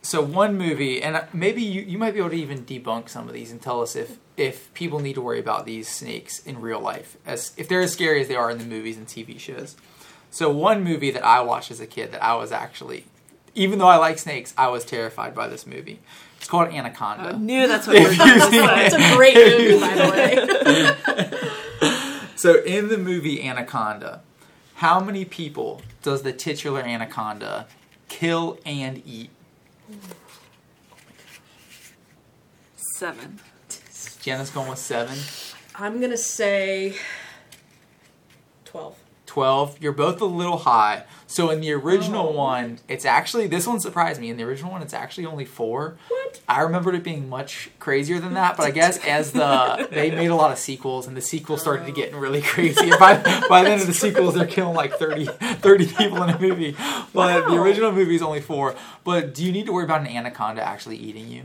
Speaker 2: so one movie, and maybe you, you might be able to even debunk some of these and tell us if if people need to worry about these snakes in real life, as if they're as scary as they are in the movies and TV shows. So one movie that I watched as a kid that I was actually, even though I like snakes, I was terrified by this movie. It's called Anaconda.
Speaker 1: I knew that's what you were
Speaker 2: If
Speaker 1: going to say.
Speaker 3: It's a great movie, by the way.
Speaker 2: So in the movie Anaconda, how many people does the titular anaconda kill and eat?
Speaker 1: Seven.
Speaker 2: Jenna's going with seven.
Speaker 3: I'm gonna say twelve.
Speaker 2: 12 you're both a little high so in the original
Speaker 3: Oh.
Speaker 2: one it's actually this one surprised me in the original one it's actually only four
Speaker 3: What?
Speaker 2: i remembered it being much crazier than that but i guess as the they made a lot of sequels and the sequels started to get really crazy and by, by the end of the sequels they're killing like 30, 30 people in a movie but the original movie is only four but do you need to worry about an anaconda actually eating you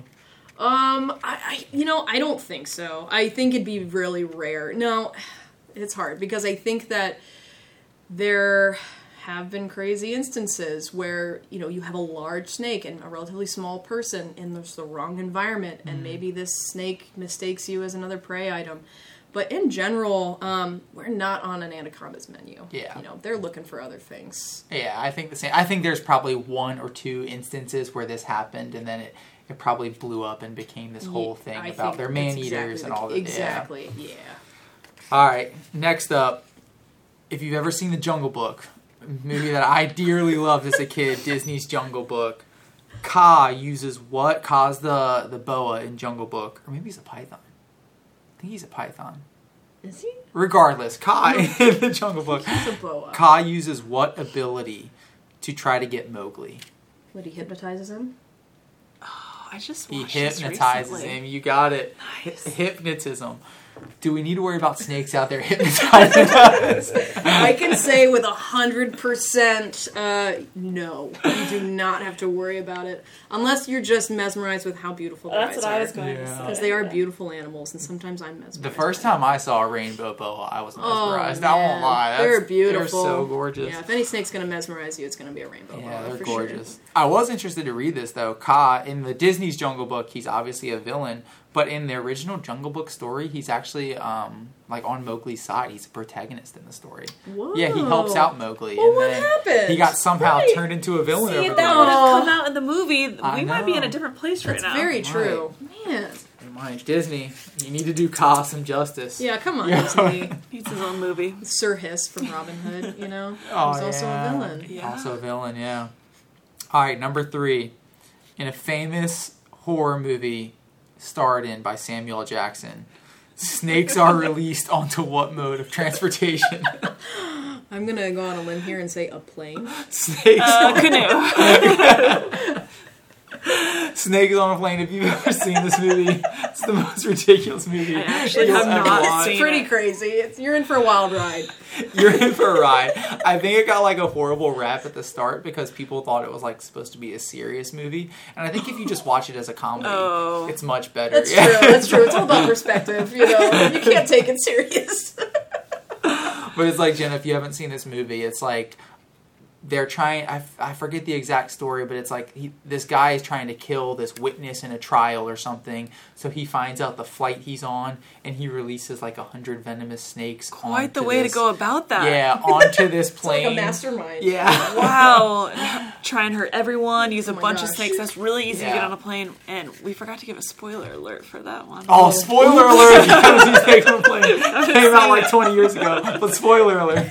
Speaker 3: Um, I, I, you know, I don't think so. I think it'd be really rare. No, it's hard because I think that there have been crazy instances where you know you have a large snake and a relatively small person in there's the wrong environment,
Speaker 2: Mm-hmm.
Speaker 3: and maybe this snake mistakes you as another prey item. But in general, um, we're not on an anaconda's menu.
Speaker 2: Yeah.
Speaker 3: you know, they're looking for other things.
Speaker 2: Yeah, I think the same. I think there's probably one or two instances where this happened, and then it, it probably blew up and became this whole thing
Speaker 3: I
Speaker 2: about their man eaters
Speaker 3: exactly
Speaker 2: and all that.
Speaker 3: Exactly. Yeah.
Speaker 2: Yeah. All right. Next up, if you've ever seen The Jungle Book, movie that I dearly loved as a kid, Disney's Jungle Book. Kaa uses what? Kaa's the the boa in Jungle Book, or maybe he's a python. I think he's a python.
Speaker 3: Is he?
Speaker 2: Regardless, Kaa in the Jungle Book.
Speaker 3: He's a boa.
Speaker 2: Kaa uses what ability to try to get Mowgli?
Speaker 3: What he hypnotizes him?
Speaker 1: Oh, I just
Speaker 2: He
Speaker 1: watched this
Speaker 2: hypnotizes
Speaker 1: recently.
Speaker 2: him. You got it.
Speaker 1: Nice.
Speaker 2: Hypnotism. Do we need to worry about snakes out there hypnotizing us?
Speaker 3: I can say with a hundred percent, uh, no. You do not have to worry about it unless you're just mesmerized with how beautiful their
Speaker 1: That's
Speaker 3: eyes
Speaker 1: what I was going to say.
Speaker 3: because they are beautiful animals, and sometimes I'm mesmerized.
Speaker 2: The first time I saw a rainbow boa, I was
Speaker 3: Oh,
Speaker 2: mesmerized. I won't
Speaker 3: man.
Speaker 2: lie.
Speaker 3: They're beautiful.
Speaker 2: They're so gorgeous.
Speaker 3: Yeah, if any snake's gonna mesmerize you, it's gonna be a rainbow.
Speaker 2: Yeah,
Speaker 3: boa,
Speaker 2: they're
Speaker 3: for
Speaker 2: gorgeous. I was interested to read this though. Kaa in the Disney's Jungle Book, he's obviously a villain, but in the original Jungle Book story, he's actually um like on Mowgli's side. He's a protagonist in the story.
Speaker 3: Whoa.
Speaker 2: Yeah, he helps out Mowgli,
Speaker 3: Well,
Speaker 2: and
Speaker 3: what
Speaker 2: then
Speaker 3: happened?
Speaker 2: he got somehow
Speaker 3: Right.
Speaker 2: turned into a villain
Speaker 1: See,
Speaker 2: over
Speaker 1: if
Speaker 2: there.
Speaker 1: that would have come out in the movie, we
Speaker 2: I
Speaker 1: might be in a different place right
Speaker 3: That's
Speaker 1: now.
Speaker 3: very
Speaker 2: Right.
Speaker 3: true, man.
Speaker 2: My Disney, you need to do Kaa some justice.
Speaker 3: Yeah, come on,
Speaker 2: Yeah.
Speaker 3: Disney.
Speaker 1: Needs his own movie.
Speaker 3: Sir Hiss from Robin Hood, you know,
Speaker 2: Oh,
Speaker 3: he's also
Speaker 2: yeah.
Speaker 3: a villain.
Speaker 1: Yeah.
Speaker 2: Also a villain, yeah. All right, number three. In a famous horror movie starred in by Samuel Jackson, snakes are released onto what mode of transportation?
Speaker 3: I'm gonna go on a limb here and say a plane.
Speaker 2: snakes,
Speaker 1: Uh, canoe.
Speaker 2: snakes on a plane. If you've ever seen this movie, it's the most ridiculous movie.
Speaker 1: I actually
Speaker 2: you'll
Speaker 1: have
Speaker 2: ever
Speaker 1: not
Speaker 2: watch.
Speaker 1: seen
Speaker 3: It's pretty
Speaker 1: it.
Speaker 3: crazy. It's, you're in for a wild ride.
Speaker 2: You're in for a ride. I think it got like a horrible rap at the start because people thought it was like supposed to be a serious movie, and I think if you just watch it as a comedy,
Speaker 1: Oh.
Speaker 2: it's much better.
Speaker 3: That's
Speaker 2: Yeah.
Speaker 3: true. That's true. It's all about perspective. You know, you can't take it serious.
Speaker 2: But it's like Jen, if you haven't seen this movie, it's like they're trying. I, f- I forget the exact story, but it's like he, this guy is trying to kill this witness in a trial or something. So he finds out the flight he's on, and he releases like a hundred venomous snakes.
Speaker 1: Quite the
Speaker 2: onto
Speaker 1: way
Speaker 2: this-
Speaker 1: to go about that.
Speaker 2: Yeah, onto this plane.
Speaker 3: It's like a mastermind.
Speaker 2: Yeah.
Speaker 1: Wow. Try and hurt everyone, use a
Speaker 3: Oh my
Speaker 1: bunch of snakes. That's really easy to get on a plane. And we forgot to give a spoiler alert for that one.
Speaker 2: Oh, spoiler alert! You haven't seen Snakes on a Plane. Came out like 20 years ago, but spoiler alert.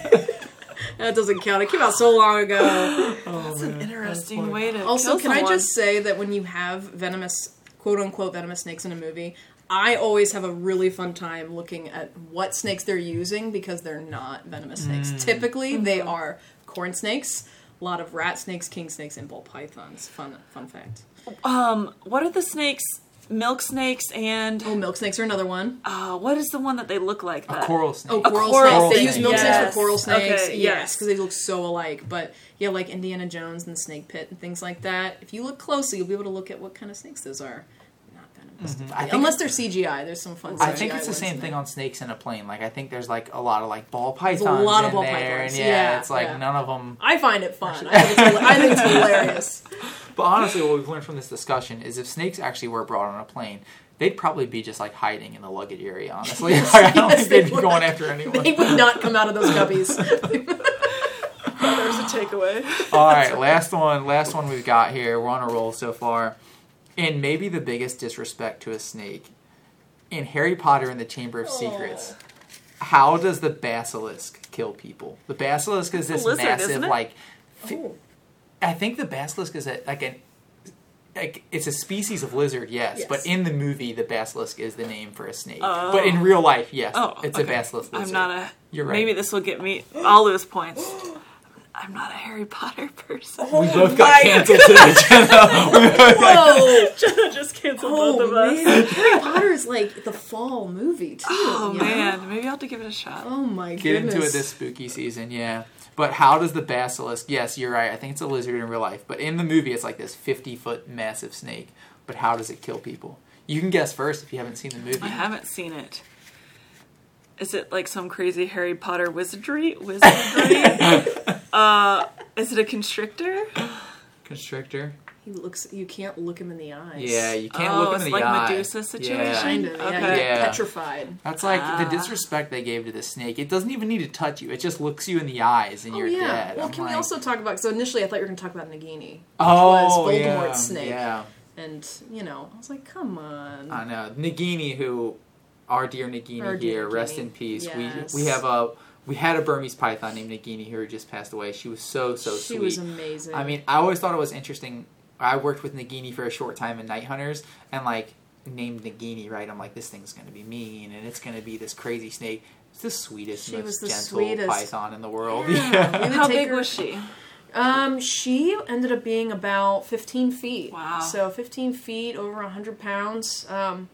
Speaker 3: That doesn't count. It came out so long ago.
Speaker 2: Oh,
Speaker 1: That's an interesting way to
Speaker 3: Also,
Speaker 1: kill
Speaker 3: can I just say that when you have venomous, quote unquote, venomous snakes in a movie, I always have a really fun time looking at what snakes they're using because they're not venomous snakes.
Speaker 2: Mm.
Speaker 3: Typically, they are corn snakes, a lot of rat snakes, king snakes, and ball pythons. Fun, fun fact.
Speaker 1: Um, what are the snakes? Milk snakes and
Speaker 3: Oh, milk snakes are another one.
Speaker 1: uh, what is the one that they look like?
Speaker 2: A
Speaker 1: That?
Speaker 2: coral snake.
Speaker 3: Oh, coral,
Speaker 1: coral
Speaker 3: snakes. They
Speaker 2: snake.
Speaker 3: use milk snakes
Speaker 1: Yes.
Speaker 3: for coral snakes.
Speaker 1: Okay,
Speaker 3: yes,
Speaker 1: yes.
Speaker 3: because they look so alike. But yeah, like Indiana Jones and the Snake Pit and things like that. If you look closely, you'll be able to look at what kind of snakes those are. Not venomous.
Speaker 2: Mm-hmm. I think
Speaker 3: Unless they're CGI, there's some fun.
Speaker 2: I
Speaker 3: CGI
Speaker 2: think it's the same thing on snakes in a plane. Like I think there's like a lot of like ball pythons.
Speaker 3: a
Speaker 2: pythons
Speaker 3: lot of
Speaker 2: in
Speaker 3: ball
Speaker 2: there,
Speaker 3: pythons.
Speaker 2: yeah,
Speaker 3: Yeah,
Speaker 2: it's like
Speaker 3: yeah.
Speaker 2: none of them.
Speaker 3: I find it fun. I think it's, I think it's hilarious.
Speaker 2: But honestly, what we've learned from this discussion is if snakes actually were brought on a plane, they'd probably be just like hiding in the luggage area. Honestly,
Speaker 3: Yes,
Speaker 2: I don't
Speaker 3: yes,
Speaker 2: think
Speaker 3: they
Speaker 2: they'd be
Speaker 3: would.
Speaker 2: going after anyone.
Speaker 3: They would not come out of those guppies.
Speaker 1: There's a takeaway.
Speaker 2: All right, last one. Last one we've got here. We're on a roll so far, and maybe the biggest disrespect to a snake in Harry Potter and the Chamber of Secrets. How does the basilisk kill people? The basilisk is this
Speaker 1: lizard,
Speaker 2: massive, like oh. fi-
Speaker 3: Oh.
Speaker 2: I think the basilisk is a, like an like it's a species of lizard, yes,
Speaker 3: Yes.
Speaker 2: but in the movie, the basilisk is the name for a snake.
Speaker 1: Oh.
Speaker 2: But in oh. real life, yes,
Speaker 1: Oh,
Speaker 2: it's
Speaker 1: okay.
Speaker 2: a basilisk lizard.
Speaker 1: I'm not a.
Speaker 2: You're right.
Speaker 1: Maybe this will get me. I'll lose points. I'm not a Harry Potter person.
Speaker 2: we oh both got
Speaker 1: my-
Speaker 2: canceled today, Jenna. We both got-
Speaker 3: Whoa!
Speaker 1: Jenna just canceled
Speaker 3: Oh
Speaker 1: both of us.
Speaker 3: man, Harry Potter is like the fall movie too.
Speaker 1: Oh
Speaker 3: you know?
Speaker 1: man, maybe I'll have to give it a shot.
Speaker 3: Oh my God.
Speaker 2: get
Speaker 3: goodness.
Speaker 2: into it this spooky season, yeah. But how does the basilisk? Yes, you're right. I think it's a lizard in real life, but in the movie, it's like this 50 foot massive snake. But how does it kill people? You can guess first if you haven't seen the movie.
Speaker 1: I haven't seen it. Is it like some crazy Harry Potter wizardry? Wizardry? uh, is it a constrictor?
Speaker 2: Constrictor.
Speaker 3: He looks. You can't look him in the eyes.
Speaker 2: Yeah, you can't
Speaker 1: Oh,
Speaker 2: look him
Speaker 1: it's
Speaker 2: in the
Speaker 1: like
Speaker 2: eye.
Speaker 1: Medusa situation?
Speaker 2: Yeah.
Speaker 3: Kind of. Yeah,
Speaker 1: Okay.
Speaker 2: Yeah.
Speaker 3: petrified.
Speaker 2: That's like
Speaker 1: Ah.
Speaker 2: the disrespect they gave to the snake. It doesn't even need to touch you. It just looks you in the eyes and
Speaker 3: Oh
Speaker 2: you're
Speaker 3: yeah.
Speaker 2: dead.
Speaker 3: Well,
Speaker 2: I'm
Speaker 3: can we also talk about? So initially, I thought you were going to talk about Nagini, which
Speaker 2: Oh,
Speaker 3: was
Speaker 2: yeah,
Speaker 3: Voldemort's snake,
Speaker 2: Yeah,
Speaker 3: and you know, I was like, come on.
Speaker 2: I know. Nagini, who, our dear Nagini
Speaker 3: Our dear
Speaker 2: here, rest in peace.
Speaker 3: Yes.
Speaker 2: We we have a we had a Burmese python named Nagini who just passed away. She was so so
Speaker 3: she
Speaker 2: sweet.
Speaker 3: She was amazing.
Speaker 2: I mean, I always thought it was interesting. I worked with Nagini for a short time in Night Hunters, and like named Nagini, right? I'm like, this thing's gonna be mean, and it's gonna be this crazy snake. It's the sweetest,
Speaker 3: She
Speaker 2: most
Speaker 3: was the
Speaker 2: gentle
Speaker 3: sweetest.
Speaker 2: python in the world.
Speaker 3: Yeah. We would
Speaker 1: How big
Speaker 3: her-
Speaker 1: was she?
Speaker 3: Um, she ended up being about 15 feet.
Speaker 1: Wow.
Speaker 3: So 15 feet, over 100 pounds um,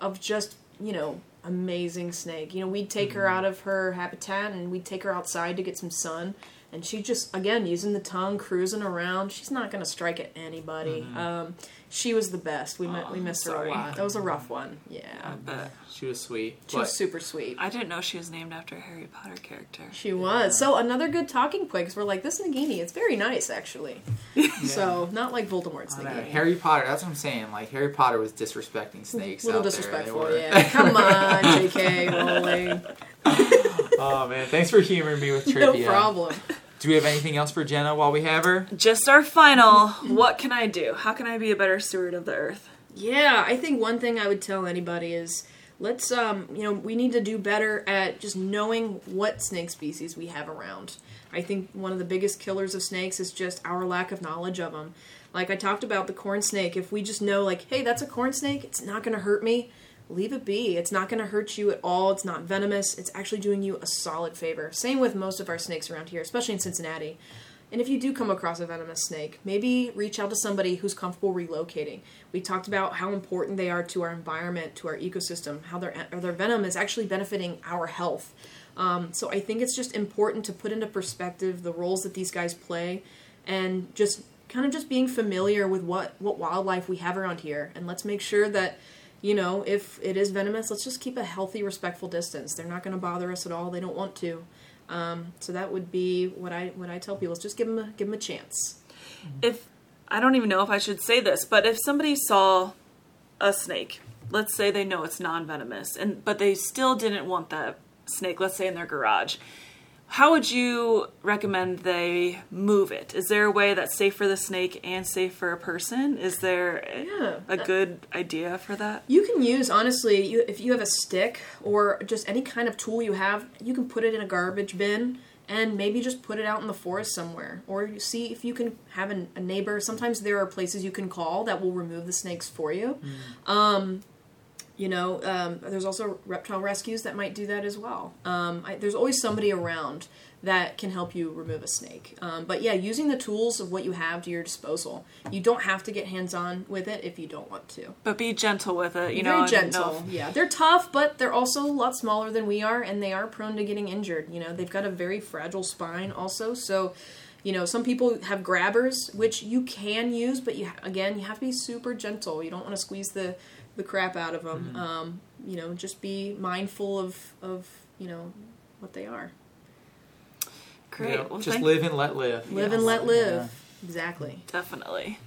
Speaker 3: of just, you know, amazing snake. You know, we'd take her mm-hmm. out of her habitat and we'd take her outside to get some sun. And she just, again, using the tongue, cruising around. She's not going to strike at anybody. Um, she was the best. We, met, we
Speaker 1: Oh,
Speaker 3: missed her a lot. That was a rough one.
Speaker 1: I
Speaker 3: Yeah.
Speaker 1: bet.
Speaker 2: she was sweet.
Speaker 3: She
Speaker 2: but
Speaker 3: was super sweet.
Speaker 1: I didn't know she was named after a Harry Potter character.
Speaker 3: She was. So another good talking point because we're like, this Nagini, it's very nice, actually. So, not like Voldemort's Nagini.
Speaker 2: Harry Potter. That's what I'm saying. Like Harry Potter was disrespecting snakes.
Speaker 3: little
Speaker 2: out
Speaker 3: disrespectful, yeah. Come on, JK Rowling.
Speaker 2: oh man, thanks for humoring me with trivia.
Speaker 3: No problem.
Speaker 2: Do we have anything else for Jenna while we have her?
Speaker 1: Just our final. What can I do? How can I be a better steward of the earth?
Speaker 3: Yeah, I think one thing I would tell anybody is let's um, you know, we need to do better at just knowing what snake species we have around. I think one of the biggest killers of snakes is just our lack of knowledge of them. Like I talked about the corn snake, if we just know like, hey, that's a corn snake, it's not going to hurt me. Leave it be. It's not going to hurt you at all. It's not venomous. It's actually doing you a solid favor. Same with most of our snakes around here, especially in Cincinnati. And if you do come across a venomous snake, maybe reach out to somebody who's comfortable relocating. We talked about how important they are to our environment, to our ecosystem, how their their venom is actually benefiting our health. Um, so I think it's just important to put into perspective the roles that these guys play, and just kind of just being familiar with what what wildlife we have around here. And let's make sure that you know if it is venomous, let's just keep a healthy, respectful distance. They're not going to bother us at all. They don't want to. Um, so that would be what I what I tell people is just give them a, give them a chance.
Speaker 1: If I don't even know if I should say this, but if somebody saw a snake, let's say they know it's non-venomous, and but they still didn't want that snake, let's say in their garage, how would you recommend they move it? Is there a way that's safe for the snake and safe for a person? Is there
Speaker 3: Yeah.
Speaker 1: a good idea for that?
Speaker 3: You can use honestly, you, if you have a stick or just any kind of tool you have, you can put it in a garbage bin and maybe just put it out in the forest somewhere, or you see if you can have an, a neighbor. Sometimes there are places you can call that will remove the snakes for you. Um, you know, um, there's also reptile rescues that might do that as well. Um, I, there's always somebody around that can help you remove a snake. Um, but yeah, using the tools of what you have to your disposal. You don't have to get hands on with it if you don't want to.
Speaker 1: But be gentle with it, you
Speaker 3: Very
Speaker 1: know. Didn't know
Speaker 3: gentle. Yeah, they're tough, but they're also a lot smaller than we are, and they are prone to getting injured. You know, they've got a very fragile spine, also. So, you know, some people have grabbers, which you can use, but you again, you have to be super gentle. You don't want to squeeze the the crap out of them. Um, you know, just be mindful of of you know what they are.
Speaker 1: Great.
Speaker 2: You know,
Speaker 1: well,
Speaker 2: just
Speaker 1: thank-
Speaker 2: live and let live.
Speaker 3: Live
Speaker 1: Yes.
Speaker 3: and let live.
Speaker 2: Yeah.
Speaker 3: Exactly.
Speaker 1: Definitely.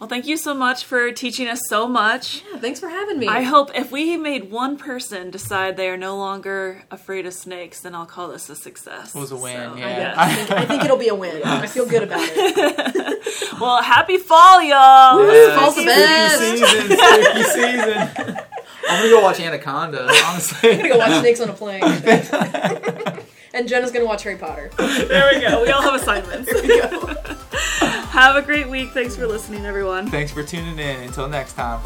Speaker 1: Well, thank you so much for teaching us so much.
Speaker 3: Yeah, thanks for having me.
Speaker 1: I hope if we made one person decide they are no longer afraid of snakes, then I'll call this a success.
Speaker 2: It was a win,
Speaker 1: So,
Speaker 2: yeah.
Speaker 3: I think, I think it'll be a win. I feel good about it.
Speaker 1: Well, happy fall, y'all.
Speaker 3: Fall's the
Speaker 2: Spooky season, spooky season. I'm gonna go watch Anaconda, honestly.
Speaker 3: I'm gonna go watch Snakes on a Plane. and Jenna's gonna watch Harry Potter.
Speaker 1: There we go. We all have assignments. Have a great week. Thanks for listening, everyone.
Speaker 2: Thanks for tuning in. Until next time.